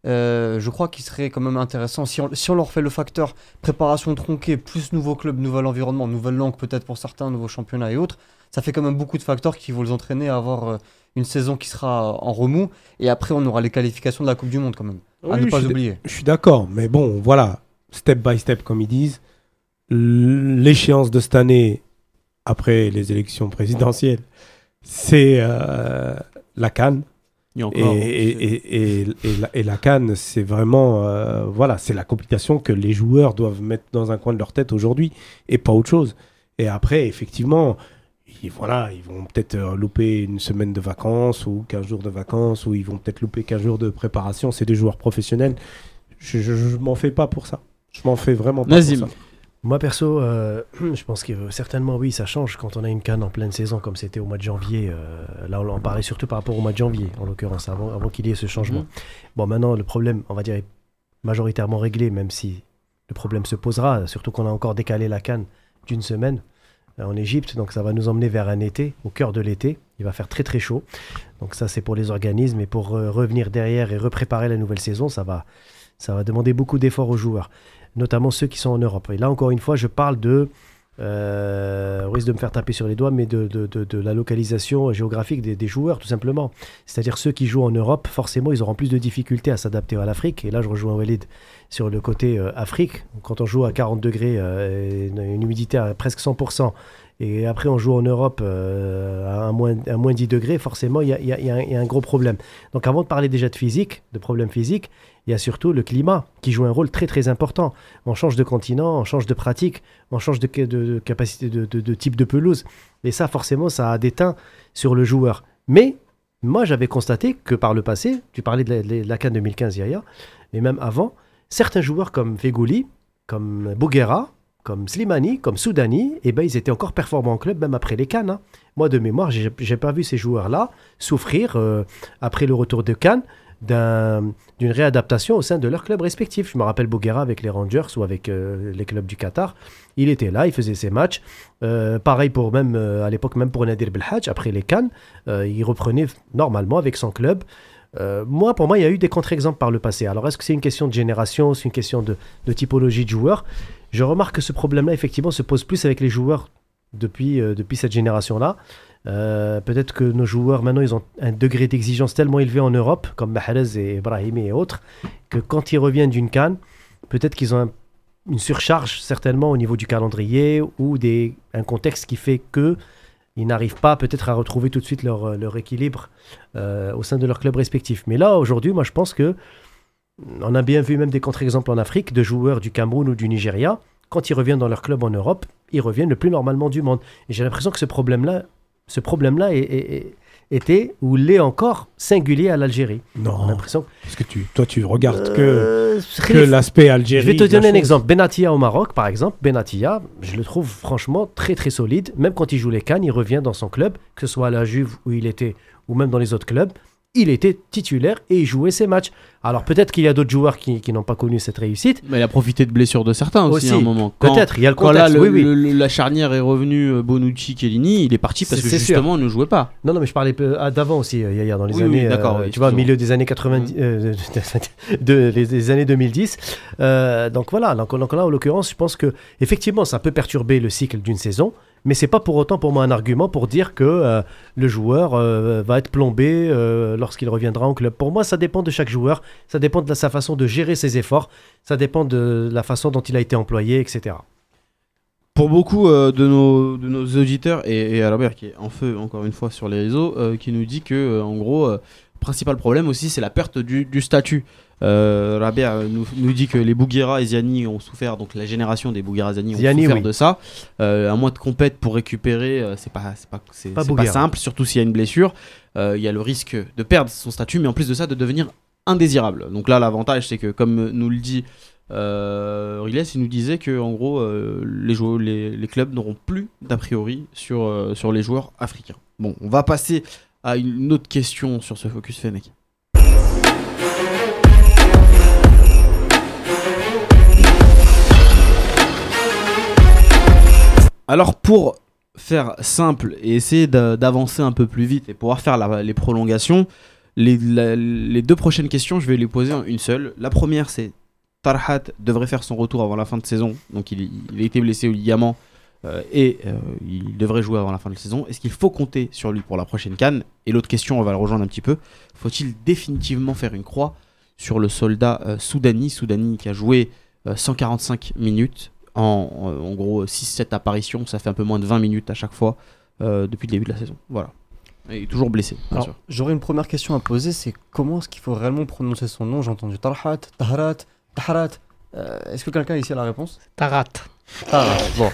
je crois qu'il serait quand même intéressant, si on, leur fait le facteur préparation tronquée, plus nouveau club, nouvel environnement, nouvelle langue peut-être pour certains, nouveaux championnats et autres, ça fait quand même beaucoup de facteurs qui vont les entraîner à avoir une saison qui sera en remous, et après on aura les qualifications de la Coupe du Monde quand même, à ne je pas oublier. Je suis d'accord, mais bon, voilà, step by step, comme ils disent. L'échéance de cette année, après les élections présidentielles, c'est euh, la Cannes. Il y a Et, encore. et, et, et, et la, et la Cannes, c'est vraiment, euh, voilà, c'est la complication que les joueurs doivent mettre dans un coin de leur tête aujourd'hui et pas autre chose. Et après, effectivement, ils, voilà, ils vont peut-être euh, louper une semaine de vacances ou 15 jours de vacances ou ils vont peut-être louper 15 jours de préparation. C'est des joueurs professionnels. Je, je, je m'en fais pas pour ça. Je m'en fais vraiment pas Nazim. pour ça. Moi perso, euh, je pense que euh, certainement oui, ça change quand on a une canne en pleine saison comme c'était au mois de janvier. euh, là, on en parlait surtout par rapport au mois de janvier, en l'occurrence, avant, avant qu'il y ait ce changement. Mhm. Bon, maintenant, le problème, on va dire, est majoritairement réglé, même si le problème se posera, surtout qu'on a encore décalé la canne d'une semaine euh, en Égypte, donc ça va nous emmener vers un été, au cœur de l'été. Il va faire très très chaud. Donc ça, c'est pour les organismes et pour euh, revenir derrière et repréparer la nouvelle saison, ça va, ça va demander beaucoup d'efforts aux joueurs notamment ceux qui sont en Europe. Et là, encore une fois, je parle de, euh, risque de me faire taper sur les doigts, mais de, la localisation géographique des, joueurs, tout simplement. C'est-à-dire ceux qui jouent en Europe, forcément, ils auront plus de difficultés à s'adapter à l'Afrique. Et là, je rejoins Walid sur le côté euh, Afrique. Quand on joue à 40 degrés, euh, une, une humidité à presque 100%, et après on joue en Europe euh, à, moins, à moins 10 degrés, forcément, il y a, un- gros problème. Donc avant de parler déjà de physique, de problèmes physiques, il y a surtout le climat qui joue un rôle très très important. On change de continent, on change de pratique, on change de, capacité de, type de pelouse. Et ça, forcément, ça a des teints sur le joueur. Mais moi, j'avais constaté que par le passé, tu parlais de la, de la CAN 2015 hier, mais même avant, certains joueurs comme Vegouli, comme Bouguera, comme Slimani, comme Soudani, eh ben, ils étaient encore performants en club même après les Cannes. hein. Moi, de mémoire, j'ai j'ai pas vu ces joueurs-là souffrir euh, après le retour de Cannes d'un- d'une réadaptation au sein de leur club respectif. Je me rappelle Bouguera avec les Rangers ou avec euh, les clubs du Qatar. Il était là, il faisait ses matchs. Euh, pareil pour même à l'époque, même pour Nadir Belhadj, après les Cannes, il reprenait normalement avec son club. Euh, moi, pour moi, il y a eu des contre-exemples par le passé. Alors, est-ce que c'est une question de génération, c'est une question de, typologie de joueurs? Je remarque que ce problème-là, effectivement, se pose plus avec les joueurs depuis, euh, cette génération-là. Euh, Peut-être que nos joueurs, maintenant, ils ont un degré d'exigence tellement élevé en Europe, comme Mahrez et Ibrahimi et autres, que quand ils reviennent d'une canne, peut-être qu'ils ont un- une surcharge, certainement, au niveau du calendrier ou des, un contexte qui fait que ils n'arrivent pas peut-être à retrouver tout de suite leur, euh, leur équilibre euh, au sein de leur club respectif. Mais là, aujourd'hui, moi, je pense que On a bien vu même des contre-exemples en Afrique de joueurs du Cameroun ou du Nigeria. Quand ils reviennent dans leur club en Europe, ils reviennent le plus normalement du monde. Et j'ai l'impression que ce problème-là, ce problème-là est- était ou l'est encore singulier à l'Algérie. Non, l'impression parce que tu, toi, tu regardes que, Euh, que l'aspect Algérie. je vais te donner un chose. exemple. Benatia au Maroc, par exemple. Benatia, je le trouve franchement très très solide. Même quand il joue les Cannes, il revient dans son club, que ce soit à la Juve où il était ou même dans les autres clubs. Il était titulaire et il jouait ses matchs. Alors peut-être qu'il y a d'autres joueurs qui, qui n'ont pas connu cette réussite. Mais il a profité de blessures de certains aussi, Aussi. à un moment. Quand- Peut-être, il y a le Quand là, contexte. le- oui, oui. le- le- la charnière est revenue, euh, Bonucci, Chiellini, il est parti parce que justement, il ne jouait pas. Non, non, mais je parlais ah, d'avant aussi, euh, Yaya, dans les Oui, oui, années, d'accord, euh, tu vois, milieu des années 90, euh, de, les, les années 2010. Euh, donc voilà, donc, donc là, en l'occurrence, je pense que effectivement, ça peut perturber le cycle d'une saison, mais c'est pas pour autant pour moi un argument pour dire que euh, le joueur euh, va être plombé euh, lorsqu'il reviendra en club. Pour moi, ça dépend de chaque joueur, ça dépend de sa façon de gérer ses efforts, ça dépend de la façon dont il a été employé, etc. Pour beaucoup de, nos, de nos auditeurs, et, et Albert qui est en feu encore une fois sur les réseaux, qui nous dit que en gros, principal problème aussi, c'est la perte du, du statut. Euh, Rabia nous, nous dit que les Bouguera et Ziani ont souffert, donc la génération des Bouguera et Ziani ont Ziani, souffert oui. de ça. Euh, un mois de compète pour récupérer, euh, c'est pas, pas, Pas pas simple, surtout s'il y a une blessure. Euh, Il y a le risque de perdre son statut, mais en plus de ça, de devenir indésirable. Donc là, l'avantage, c'est que comme nous le dit euh, Riles, il nous disait que en gros, les, joueurs, les, les clubs n'auront plus d'a priori sur, sur les joueurs africains. Bon, on va passer à une autre question sur ce Focus Fennec. Alors pour faire simple et essayer d'a- d'avancer un peu plus vite et pouvoir faire les prolongations, les, deux prochaines questions, je vais les poser une seule. La première, c'est Tarhat devrait faire son retour avant la fin de saison. Donc il, il a été blessé au ligament euh, et euh, il devrait jouer avant la fin de la saison. Est-ce qu'il faut compter sur lui pour la prochaine canne? Et l'autre question, on va le rejoindre un petit peu. Faut-il définitivement faire une croix sur le soldat euh, Soudani? Soudani qui a joué euh, 145 minutes en, gros 6-7 apparitions. Ça fait un peu moins de 20 minutes à chaque fois euh, depuis le début de la saison. Voilà. Et il est toujours blessé, bien Alors, sûr. j'aurais une première question à poser, c'est comment est-ce qu'il faut réellement prononcer son nom? J'ai entendu Tarhat, Taharat. Euh, est-ce que quelqu'un ici a la réponse? Tarat. Taharat. Bon,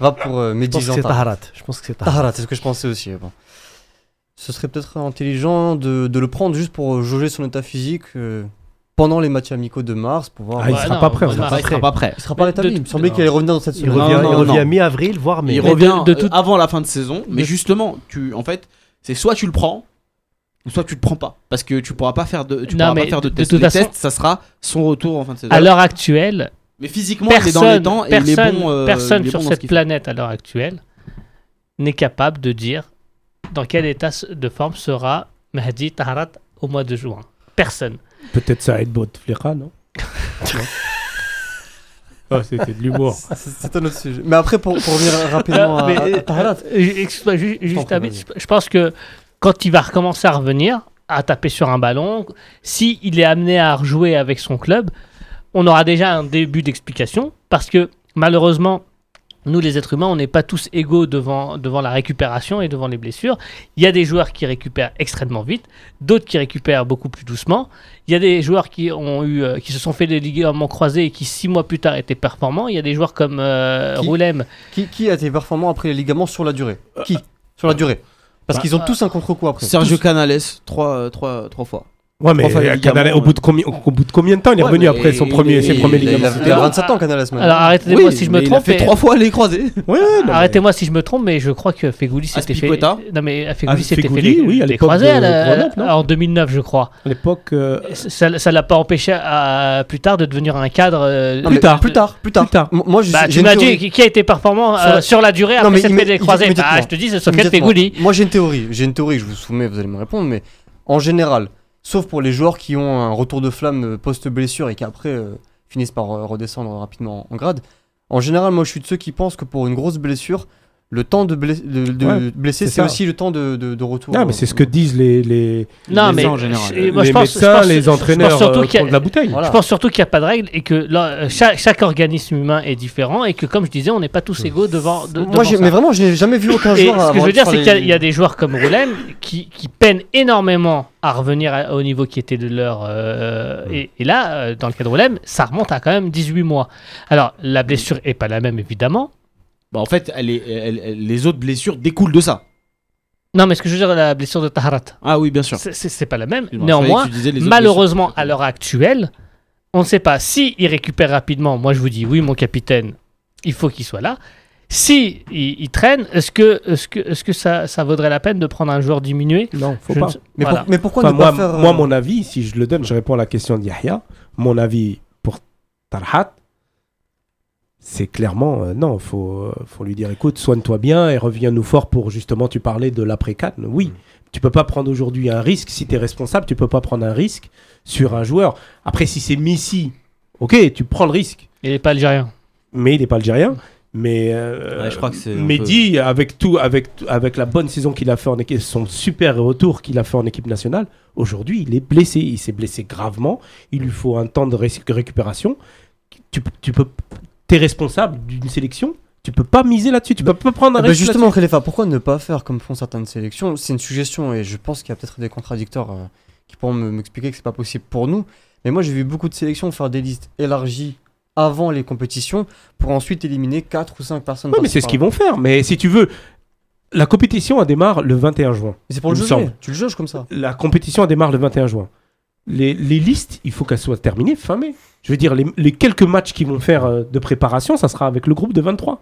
va pour euh, Je Mehdi pense que Jean c'est Taharat. Taharat. Je pense que c'est Taharat. Taharat, c'est ce que je pensais aussi. Bon. Ce serait peut-être intelligent de, de le prendre juste pour jauger son état physique euh, pendant les matchs amicaux de mars pour voir. Ah, il Ouais, sera non, pas prêt, on on va sera il sera pas prêt. Il sera pas rétabli. Il me semblait qu'il allait revenir dans cette Il semaine. Revient, il non. revient mi-avril, voire mai. Il de- revient de euh, toute- avant la fin de saison, mais de- justement, tu, en fait, c'est soit tu le prends, soit tu le prends pas, parce que tu pourras pas faire de, tu Non, pourras pas faire de de Les façon- tests, ça sera son retour en fin de saison. À l'heure actuelle, mais physiquement, il est dans les personne, temps et il est personne, bon. euh, personne il est sur bon dans ce cette fait. planète à l'heure actuelle n'est capable de dire dans quel état de forme sera Mahdi Taharat au mois de juin. Personne. Peut-être ça aide Bouteflika, non? Non. Oh, c'était de l'humour. C'est un autre sujet. Mais après, pour, pour revenir rapidement Euh, à, mais, à- à euh, Taharat, euh, excuse-moi, ju- juste vas-y. je pense que quand il va recommencer à revenir, à taper sur un ballon, si il est amené à rejouer avec son club, on aura déjà un début d'explication parce que malheureusement, nous les êtres humains, on n'est pas tous égaux devant, devant la récupération et devant les blessures. Il y a des joueurs qui récupèrent extrêmement vite, d'autres qui récupèrent beaucoup plus doucement. Il y a des joueurs qui, ont eu, euh, qui se sont fait des ligaments croisés et qui six mois plus tard étaient performants. Il y a des joueurs comme euh, Qui- Roulem qui, qui a été performant après les ligaments sur la durée? Qui? Sur la durée. Parce Bah, qu'ils ont tous un contre-coup après. Sergio Tous. Canales, trois, euh, trois, trois fois. Ouais, mais les euh, Canales, au, bout de combien, au bout de combien de temps il est Ouais, revenu après son premier, ses premiers il- Il a, ligaments? il a 27 ans, Canales maintenant. Alors arrêtez-moi si je me trompe. Il a fait mais- trois fois les croisés. Ouais, non, mais- Arrêtez-moi si je me trompe, mais je crois que Fegouli s'était fait. Non, mais Fegouli Ah, s'était fait Fegouli, les, oui, à les l'époque croisés de la- en 2009, je crois. À l'époque, euh, Ça ça l'a pas empêché à, plus tard de devenir un cadre. euh, Non, Plus tard. Plus tard. Plus tard. Plus tard. Moi, je Bah, j'ai tu une m'as théorie. dit qui- a été performant Sur euh, la- la durée Non, après fait des croisés. immédiatement. Ah, je te dis, c'est Sofiane. Fegouli. Moi j'ai une théorie, j'ai une théorie que je vous soumets, vous allez me répondre, mais en général, sauf pour les joueurs qui ont un retour de flamme post-blessure et qui après euh, finissent par euh, redescendre rapidement en grade, en général, moi je suis de ceux qui pensent que pour une grosse blessure, le temps de, bless- de- de Ouais, blesser, c'est aussi le temps de, de, de retour. Non, mais c'est ce que disent les, les, Non, Les mais gens en général. les je pense- je médecins, pense- les je pense entraîneurs surtout euh, qu'il y a- de la bouteille. Voilà. Je pense surtout qu'il n'y a pas de règle et que là, chaque, chaque organisme humain est différent et que, comme je disais, on n'est pas tous égaux devant. de- devant Moi, j'ai- ça. mais vraiment, j'ai jamais vu aucun Et joueur. ce que je veux dire, c'est les- qu'il y a- il y, a des joueurs comme Roulem qui, qui peinent énormément à revenir à- au niveau qui était de leur. euh, et, et là, euh, dans le cas de Roulem, ça remonte à quand même 18 mois. Alors, la blessure est pas la même, évidemment. Bah, en fait, elle est- elle- elle- les autres blessures découlent de ça. Non, mais ce que je veux dire, la blessure de Taharat, Ah oui, bien sûr. c'est- c'est c'est pas la même. Excuse-moi, je croyais Néanmoins, que tu disais les autres malheureusement, blessures. à l'heure actuelle, on ne sait pas si il récupère rapidement. Moi, je vous dis, oui, mon capitaine, il faut qu'il soit là. Si il, il traîne, est-ce que, est que, est que ça, ça vaudrait la peine de prendre un joueur diminué? Non, faut Je ne pas. sais- Mais, voilà. pour- mais pourquoi Enfin, ne moi, pas faire. euh, moi, mon avis, si je le donne, je réponds à la question de Yahya. Mon avis pour Tarhat, c'est clairement euh, non. Faut, euh, faut lui dire écoute, soigne-toi bien et reviens-nous fort pour justement. Tu parlais de l'après Cannes. Oui, Mm. tu peux pas prendre aujourd'hui un risque. Si tu es responsable, tu peux pas prendre un risque sur un joueur. Après, si c'est Messi, ok, tu prends le risque. Il n'est pas algérien. Mais il n'est pas algérien. Mais euh, Ouais, je crois que Mehdi, avec tout, avec avec la bonne saison qu'il a fait en équipe, son super retour qu'il a fait en équipe nationale, aujourd'hui il est blessé, il s'est blessé gravement. Il lui faut un temps de ré- récupération. Tu, tu peux, t'es responsable d'une sélection. Tu peux pas miser là-dessus. Tu peux pas prendre un Ah bah risque. justement, Khalifa, pourquoi ne pas faire comme font certaines sélections? C'est une suggestion et je pense qu'il y a peut-être des contradicteurs euh, qui pourront me- m'expliquer que c'est pas possible pour nous. Mais moi, j'ai vu beaucoup de sélections faire des listes élargies avant les compétitions pour ensuite éliminer 4 ou 5 personnes. Ouais, mais c'est ce qu'ils vont faire. Mais si tu veux, la compétition elle démarre le 21 juin. C'est pour le semble. Tu le juges comme ça. La compétition elle démarre le 21 juin. Les, les listes, il faut qu'elles soient terminées fin mai. Je veux dire, les, les quelques matchs qu'ils vont faire euh, de préparation, ça sera avec le groupe de 23.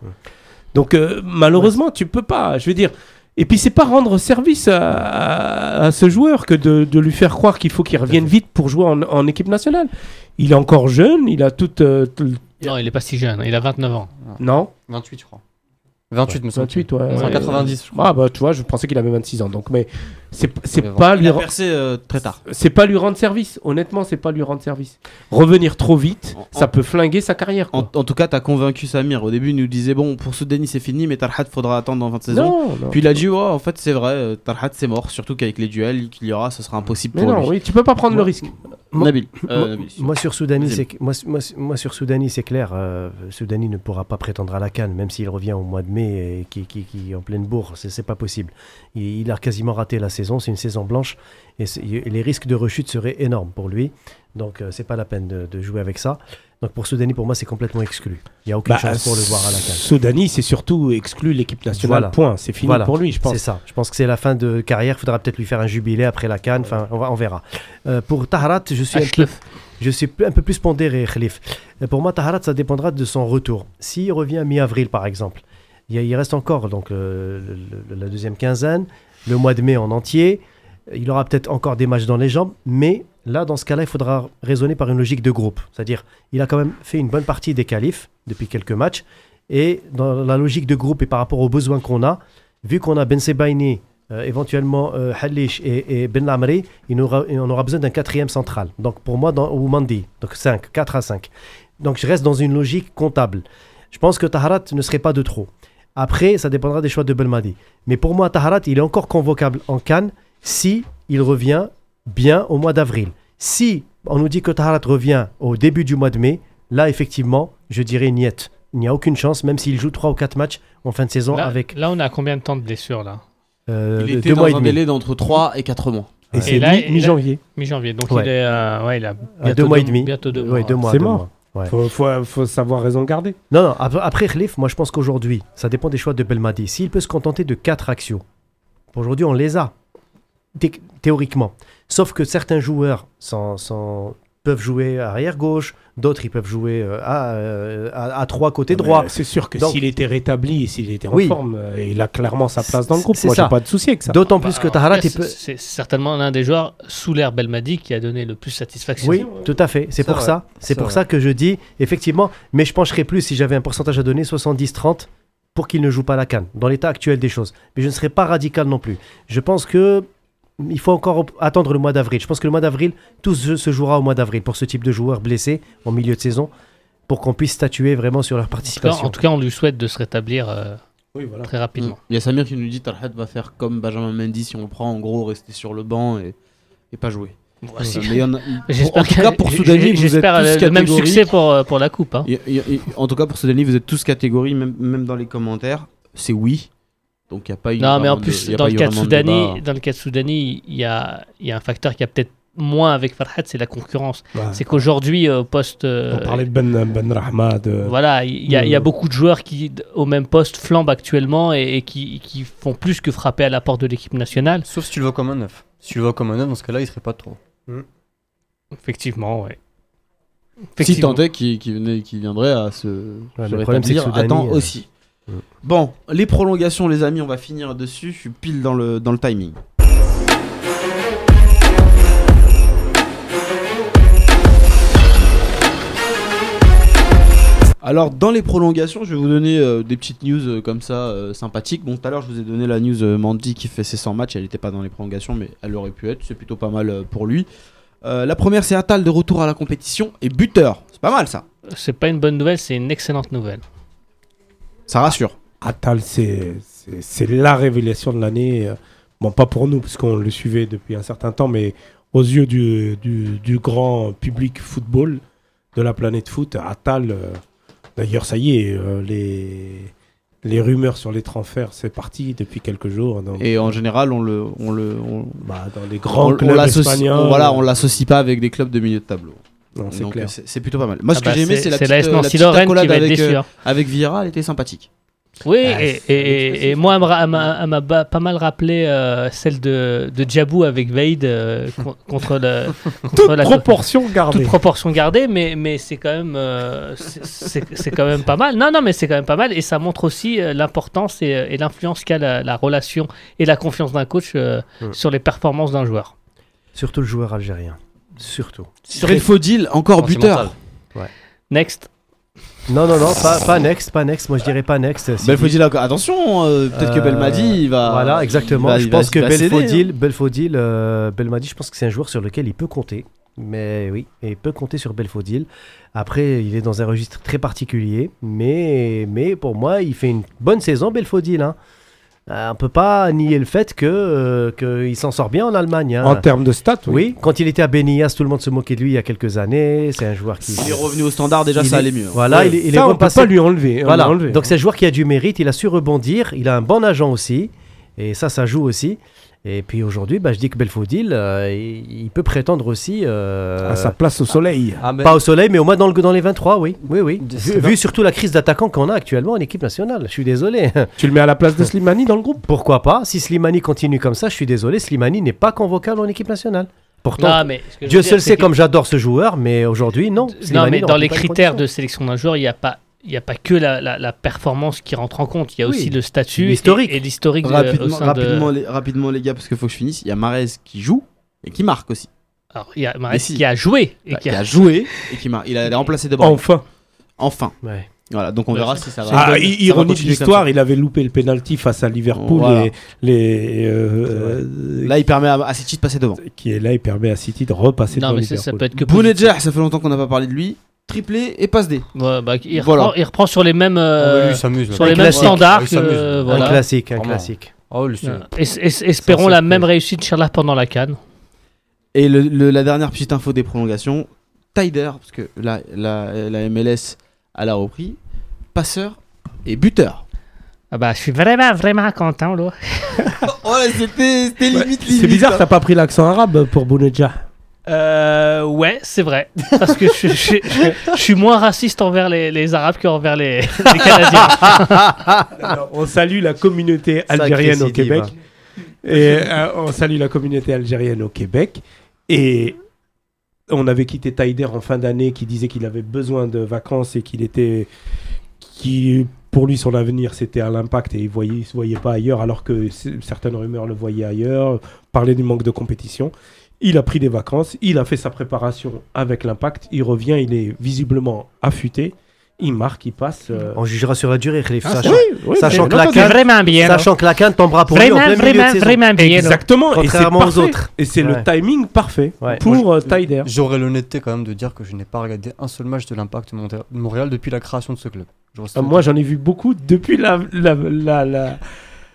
Donc, euh, malheureusement, tu peux pas. Je veux dire. Et puis, c'est pas rendre service à, à- à ce joueur que de, de lui faire croire qu'il faut qu'il revienne vite pour jouer en, en équipe nationale. Il est encore jeune, il a toute. euh, tout- Non, il n'est pas si jeune. Il a 29 ans. non 28, je crois. 28, me semble. 28, ouais. C'est en Ouais. 90, je crois. Ah, bah, tu vois, je pensais qu'il avait 26 ans. Donc, mais c'est pas lui. percé euh, très tard. c'est pas lui rendre service. Honnêtement, c'est pas lui rendre service. Revenir trop vite, En- ça peut flinguer sa carrière. En, quoi. en tout cas, t'as convaincu Samir. Au début, il nous disait bon, pour Soudani, c'est fini, mais Tarhat, faudra attendre en fin de saison. non, non. Puis il a dit, ouais, en fait, c'est vrai, euh, Tarhat, c'est mort. Surtout qu'avec les duels qu'il y aura, ce sera impossible mais pour non, lui. oui, tu peux pas prendre le risque. Moi- Nabil. euh, moi, Nabil. moi, sur Soudani, c'est moi, moi, moi, sur Soudani, c'est clair. euh, Soudani ne pourra pas prétendre à la Cannes, même s'il revient au mois de mai et qui, qui, qui est en pleine bourre. C'est c'est pas possible. Il, il a quasiment raté la saison. C'est une saison blanche et, c'est- et les risques de rechute seraient énormes pour lui. Donc euh, c'est pas la peine de, de jouer avec ça. Donc pour Soudani, pour moi, c'est complètement exclu. Il y a aucune Bah, chance pour le voir à la Cannes. Soudani, c'est surtout exclu l'équipe nationale. Voilà. Point. C'est fini Voilà. pour lui, je C'est pense. ça. Je pense que c'est la fin de carrière. Il faudra peut-être lui faire un jubilé après la Cannes. Enfin, on, va- on verra. Euh, pour Taharat, je suis un peu. Je suis un peu plus pondéré, Khalif. Euh, Pour moi, Taharat, ça dépendra de son retour. S'il revient mi-avril, par exemple, il, reste encore donc, le- la deuxième quinzaine, le mois de mai en entier. Il aura peut-être encore des matchs dans les jambes, mais là, dans ce cas-là, il faudra raisonner par une logique de groupe. C'est-à-dire, il a quand même fait une bonne partie des qualifs depuis quelques matchs. Et dans la logique de groupe et par rapport aux besoins qu'on a, vu qu'on a Ben Sebaini, euh, éventuellement euh, Halish et, et Ben Lamri, on aura besoin d'un quatrième central. Donc pour moi, dans, ou Mandi, donc 5, 4 à 5. Donc je reste dans une logique comptable. Je pense que Taharat ne serait pas de trop. Après, ça dépendra des choix de Belmadi. Mais pour moi, Taharat, il est encore convocable en Cannes si il revient bien au mois d'avril. Si on nous dit que Taharat revient au début du mois de mai, là, effectivement, je dirais niet. Il n'y a aucune chance, même s'il joue 3 ou 4 matchs en fin de saison Là, avec là, on a combien de temps de blessure là? euh, Il était deux dans mois et un demi. délai d'entre 3 et 4 mois. Et Ouais. c'est là, mi- mi-janvier. Mi-janvier. Donc Ouais. il est, euh, ouais, il a bientôt deux mois et demi. Bientôt deux Ouais, mois. deux mois. C'est mort. mois. Ouais. Faut, faut, faut savoir raison garder. Non, non, après, Khalif, moi je pense qu'aujourd'hui, ça dépend des choix de Belmadi. S'il peut se contenter de quatre actions, aujourd'hui on les a, thé- théoriquement. Sauf que certains joueurs sont- sont- peuvent jouer arrière-gauche, d'autres ils peuvent jouer euh, à, euh, à, à trois côté droit. Mais C'est sûr que s'il était rétabli et s'il était en Oui. forme, euh, il a clairement sa place dans le groupe. C'est Moi, j'ai ça. pas de souci avec ça. D'autant plus Bah, que il peut... c'est- certainement l'un des joueurs sous l'ère Belmadi qui a donné le plus satisfaction. Oui, tout à fait. C'est pour vrai. ça. C'est pour vrai. ça que je dis, effectivement, mais je pencherais plus si j'avais un pourcentage à donner, 70-30, pour qu'il ne joue pas la canne, dans l'état actuel des choses. Mais je ne serais pas radical non plus. Je pense que il faut encore attendre le mois d'avril. Je pense que le mois d'avril, tout se, jouera au mois d'avril pour ce type de joueurs blessés en milieu de saison, pour qu'on puisse statuer vraiment sur leur En tout, cas, participation. en tout cas, on lui souhaite de se rétablir euh, Oui, voilà. très rapidement. Il y a Samir qui nous dit Tarhat va faire comme Benjamin Mendy si on le prend en gros, rester sur le banc et, et pas jouer. Voici. Euh, mais en a- J'espère en tout que- cas pour Soudani, vous êtes J'espère tous le, même catégorie. succès pour, pour la coupe. hein. En tout cas pour Soudani, vous êtes tous catégorie, même, même dans les commentaires, c'est oui. Donc il n'y a pas eu. Non, mais en plus, de- dans le, cas de Soudani, dans le cas de Soudani, il y a, il y a un facteur qui a peut-être moins avec Farhat, c'est la concurrence. Ouais. C'est qu'aujourd'hui, euh, au poste. euh, On parlait de Ben, ben Rahma, de... Voilà, il y, a- il y a Euh. beaucoup de joueurs qui, au même poste, flambent actuellement et, et qui, qui font plus que frapper à la porte de l'équipe nationale. Sauf si tu le vois comme un neuf. Si tu le vois comme un neuf, dans ce cas-là, il serait pas trop. Effectivement, ouais. Si Effectivement. tant est qu'il viendrait à se, Ouais, se le problème, c'est que Soudani, temps euh, aussi. Mm. Bon, les prolongations, les amis, on va finir dessus. Je suis pile dans le, dans le timing. Alors, dans les prolongations, je vais vous donner euh, des petites news euh, comme ça, euh, sympathiques. Bon, tout à l'heure, je vous ai donné la news Mandy qui fait ses 100 matchs. Elle n'était pas dans les prolongations, mais elle aurait pu être. C'est plutôt pas mal pour lui. La première, c'est Atal de retour à la compétition et buteur. C'est pas mal ça. C'est pas une bonne nouvelle, c'est une excellente nouvelle. Ça rassure. Attal, c'est la révélation de l'année. euh, Bon, pas pour nous, parce qu'on le suivait depuis un certain temps, mais aux yeux du, du, du grand public football de la planète foot, Attal, euh, d'ailleurs, ça y est, euh, les, les rumeurs sur les transferts, c'est parti depuis quelques jours. Donc, Et en général, on le, on le, on, bah, dans les grands on- clubs espagnols. on- voilà, on l'associe pas avec des clubs de milieu de tableau. Non, c'est clair. euh, plutôt pas mal. Moi, ce Ah que bah, j'ai aimé, c'est la petite, la euh, S la Nancy petite Lorraine qui accolade va être avec, déçue. euh, hein. avec Vieira, elle était sympathique. Oui, Ah, et, c'est- et- et- c'est- et moi, elle m'a- pas mal rappelé euh, celle de, de Djabou avec Vaid euh, con- contre, le, contre Toute la proportion gardée. toute proportion gardée, mais, mais c'est quand même euh, c'est- quand même pas mal. Non, non, mais c'est quand même pas mal et ça montre aussi euh, l'importance et, et l'influence qu'a la, la relation et la confiance d'un coach euh, Mm. sur les performances d'un joueur. Surtout le joueur algérien. Surtout. Belfodil, encore buteur. mental. Next. Non, non, non, pas, pas next, pas next. Moi, je dirais pas next. si- Belfodil, encore- attention, euh, peut-être que Euh, Belmadi, il va. Voilà, exactement. va- je va- pense que il va céder, Belfodil, hein. Belfodil euh, Belmadi, je pense que c'est un joueur sur lequel il peut compter. Mais oui, il peut compter sur Belfodil. Après, il est dans un registre très particulier. Mais, mais pour moi, il fait une bonne saison, Belfodil. Hein. Euh, on peut pas nier le fait que euh, qu'il s'en sort bien en Allemagne. hein. En termes de stats, oui. Oui, quand il était à Benias, tout le monde se moquait de lui il y a quelques années. C'est un joueur qui. Il est revenu au standard, déjà, Il ça est- allait mieux. hein. Voilà, Ouais. il est, il est Ça, on peut repassé. pas lui enlever. on Voilà, l'a enlevé. donc c'est un joueur qui a du mérite, il a su rebondir, il a un bon agent aussi, et ça, ça joue aussi. Et puis aujourd'hui, bah, je dis que Belfodil, euh, il, peut prétendre aussi, euh, à sa place au soleil. Ah, mais pas au soleil, mais au moins dans, le, dans les 23, oui. Oui, oui. Vu, surtout la crise d'attaquants qu'on a actuellement en équipe nationale, je suis désolé. Tu le mets à la place de Slimani dans le groupe? Pourquoi pas? Si Slimani continue comme ça, je suis désolé, Slimani n'est pas convocable en équipe nationale. Pourtant, Non, mais que je Dieu dire, seul sait que- comme j'adore ce joueur, mais aujourd'hui, non. Non, mais dans les critères de sélection d'un joueur, il n'y a pas. Il n'y a pas que la, la- la performance qui rentre en compte, il y a Oui. aussi le statut L'historique. et, et l'historique de- au Rapidement, sein rapidement, de... les, rapidement, les gars, parce qu'il faut que je finisse. Il y a Marez qui joue et qui marque aussi. Alors, il y a si. qui a joué et Qui qui a, a... joué et qui marque. Il a remplacé De Bruyne. Enfin. Enfin. Ouais. Voilà, donc on Ouais, verra si ça va. Ah, ça va ironie de l'histoire, il avait loupé le penalty face à Liverpool Voilà. et les euh, euh, Là, il permet à, à City de passer devant. qui est là, il permet à City de repasser Non, devant mais ça, ça peut être que. Bounedjah, ça fait longtemps qu'on n'a pas parlé de lui. Triplé et passe D. Ouais, bah, il, Voilà. reprend, il reprend sur les mêmes, Ah, euh, bah, lui, sur les mêmes standards. Ah, que, euh, Un classique, un Vraiment. classique. Oh, lui, c'est- Es- es- espérons Ça, la même réussite Charles pendant la canne. Et le- le- la dernière petite info des prolongations, Tyder, parce que la, la, la MLS a la repris, passeur et buteur. Ah bah, je suis vraiment, vraiment content là. oh, c'était c'était limite, C'est limite. bizarre, t'as pas pris l'accent arabe pour Bounedjah. Euh, ouais, c'est vrai. Parce que je, je- je- je suis moins raciste envers les, les Arabes qu'envers les, les Canadiens. Alors, on salue la communauté algérienne au Québec. Sidi, Et euh, on salue la communauté algérienne au Québec. Et on avait quitté Taider en fin d'année qui disait qu'il avait besoin de vacances et qu'il était. Qui, pour lui, son avenir, c'était à l'impact et il ne se voyait pas ailleurs, alors que certaines rumeurs le voyaient ailleurs, parlaient du manque de compétition. Il a pris des vacances, il a fait sa préparation avec l'impact, il revient, il est visiblement affûté. il marque, il passe. euh, On jugera sur la durée, Khalif, ah, sachant, oui, oui, sachant que la canne- vraiment bien. sachant que la canne tombera pour lui en Vraiment, plein milieu de vraiment, saison. vraiment bien. Exactement, et c'est Contrairement aux autres. Et c'est Ouais. le timing parfait Ouais. pour euh, Taider. J'aurais l'honnêteté quand même de dire que je n'ai pas regardé un seul match de l'Impact Montréal depuis la création de ce club. Je Euh, Moi, j'en ai vu beaucoup depuis la, la, la, la-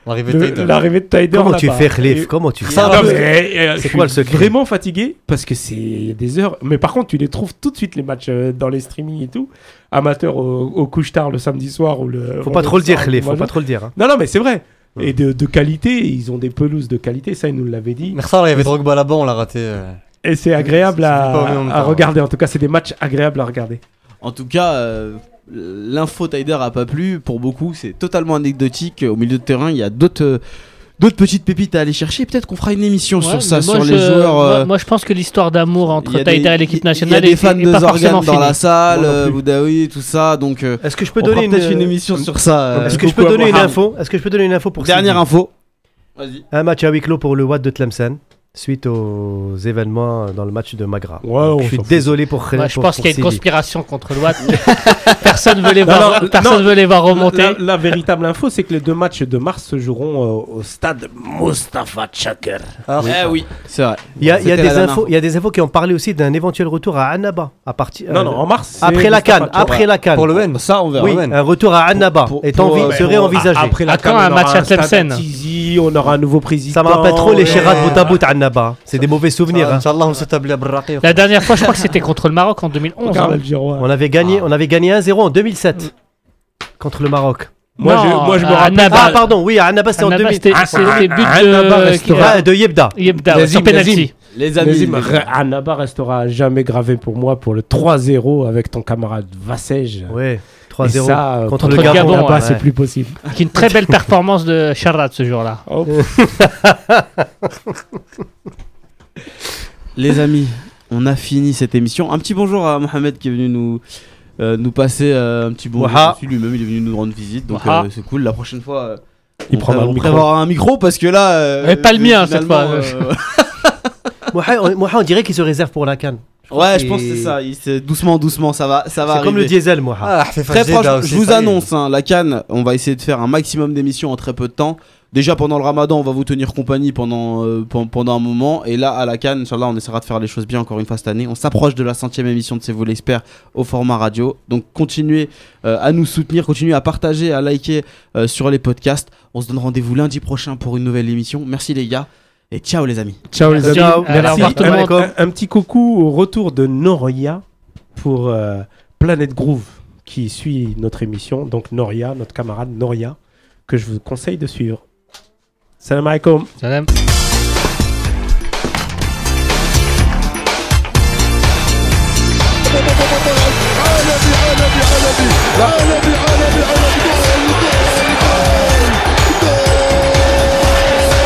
L'arrivée de Taylor. l'arrivée de Taider. Comment tu fais, Khalif Et- Comment tu fais c'est quoi le secret Vraiment fatigué parce que c'est il y a des heures. Mais par contre, tu les trouves tout de suite les matchs euh, dans les streamings et tout. Amateurs au, au couche tard le samedi soir ou le. Faut pas trop le dire, Khalif, faut Moi, pas trop le dire. hein. Non, non, mais c'est vrai. Et de, de qualité, ils ont des pelouses de qualité, ça, ils nous l'avaient dit. Mersa, il y avait Drogba là-bas, on l'a raté. euh. Et c'est agréable pas à, à regarder. En tout cas, c'est des matchs agréables à regarder. En tout cas, euh, l'info Tider a pas plu pour beaucoup. C'est totalement anecdotique. Au milieu de terrain, il y a d'autres. D'autres petites pépites à aller chercher. Peut-être qu'on fera une émission Ouais, sur ça, moi, sur je- les joueurs. Moi, euh, moi, je pense que l'histoire d'amour entre a Taïder des- et l'équipe Il y a nationale des fans est de Zorgan dans la salle, euh. Boudaoui, tout ça. Donc, euh, Est-ce que je peux donner peut-être une, une émission sur ça. Est-ce que je peux donner une info? Est-ce que je peux donner une info pour Dernière info. Vas-y. Un match à huis clos pour le Watt de Tlemcen suite aux événements dans le match de Magra. Ouais, on je suis désolé pour Moi, je pour- pense qu'il y a une Sidi. conspiration contre Watt. personne veut les Non, voir, non, personne non. veut les voir remonter. La, la véritable info, c'est que les deux matchs de mars se joueront euh, au stade Mustafa Chakr. Ah, Eh oui, c'est vrai. Il y a, y a des infos, il y a des infos qui ont parlé aussi d'un éventuel retour à Annaba à partir Non, non, en mars. après la Mustafa canne, Chakr. après la canne. Pour le N. Ça, on verra. oui, un retour à Annaba Pour- est pour, envi- euh, serait envisagé. Après la À canne, quand un match à Tlemcen on aura un nouveau président. Ça me rappelle trop les Chérad Boutabout C'est des mauvais souvenirs. hein. La dernière fois, je crois que c'était contre le Maroc en 2011. Regarde hein. On avait gagné, on avait gagné 1-0 en 2007 contre le Maroc. Moi, Non, je, moi, je me à rappelle. Annaba. Ah pardon, oui, à Annaba c'était en Annaba, 2000. c'était Ah, c'était les buts ah, Annaba de restera- Ah, de Yebda. Yebda, Nazim, sur penalty. Nazim. Les amis. Nazim, Annaba restera jamais gravé pour moi pour le 3-0 avec ton camarade Vassège. Ouais, 3-0 ça, euh, contre, contre le le Gabon. Gabon, là-bas, ouais. c'est plus possible. Qui est une très belle performance de Charrat ce jour-là. Oh, Les amis, on a fini cette émission. Un petit bonjour à Mohamed qui est venu nous, euh, nous passer euh, un petit bonjour. Lui-même, il est venu nous rendre visite. Donc euh, c'est cool. La prochaine fois, euh, Il on prendra on micro. prévoira un micro parce que là. euh, Mais pas le mien, cette fois. euh, Moha, on, Moha, on dirait qu'il se réserve pour la canne. Ouais, je pense que c'est ça. Il- c'est doucement, doucement, ça va, ça va C'est comme le diesel, Moha. Ah, fait Très franchement, aussi, je vous annonce, hein, la Cannes, on va essayer de faire un maximum d'émissions en très peu de temps. Déjà pendant le ramadan, on va vous tenir compagnie pendant, euh, pen- pendant un moment. Et là, à la Cannes, Inch'Allah, on essaiera de faire les choses bien encore une fois cette année. On s'approche de la centième émission de C'est vous l'expert au format radio. Donc continuez euh, à nous soutenir, continuez à partager, à liker euh, sur les podcasts. On se donne rendez-vous lundi prochain pour une nouvelle émission. Merci les gars. Et ciao les amis. Ciao les amis. Ciao. Tout le Un- monde. un, un petit coucou au retour de Noria pour euh, Planète Groove qui suit notre émission. Donc Noria, notre camarade Noria, que je vous conseille de suivre. Salam alaikum. Salam.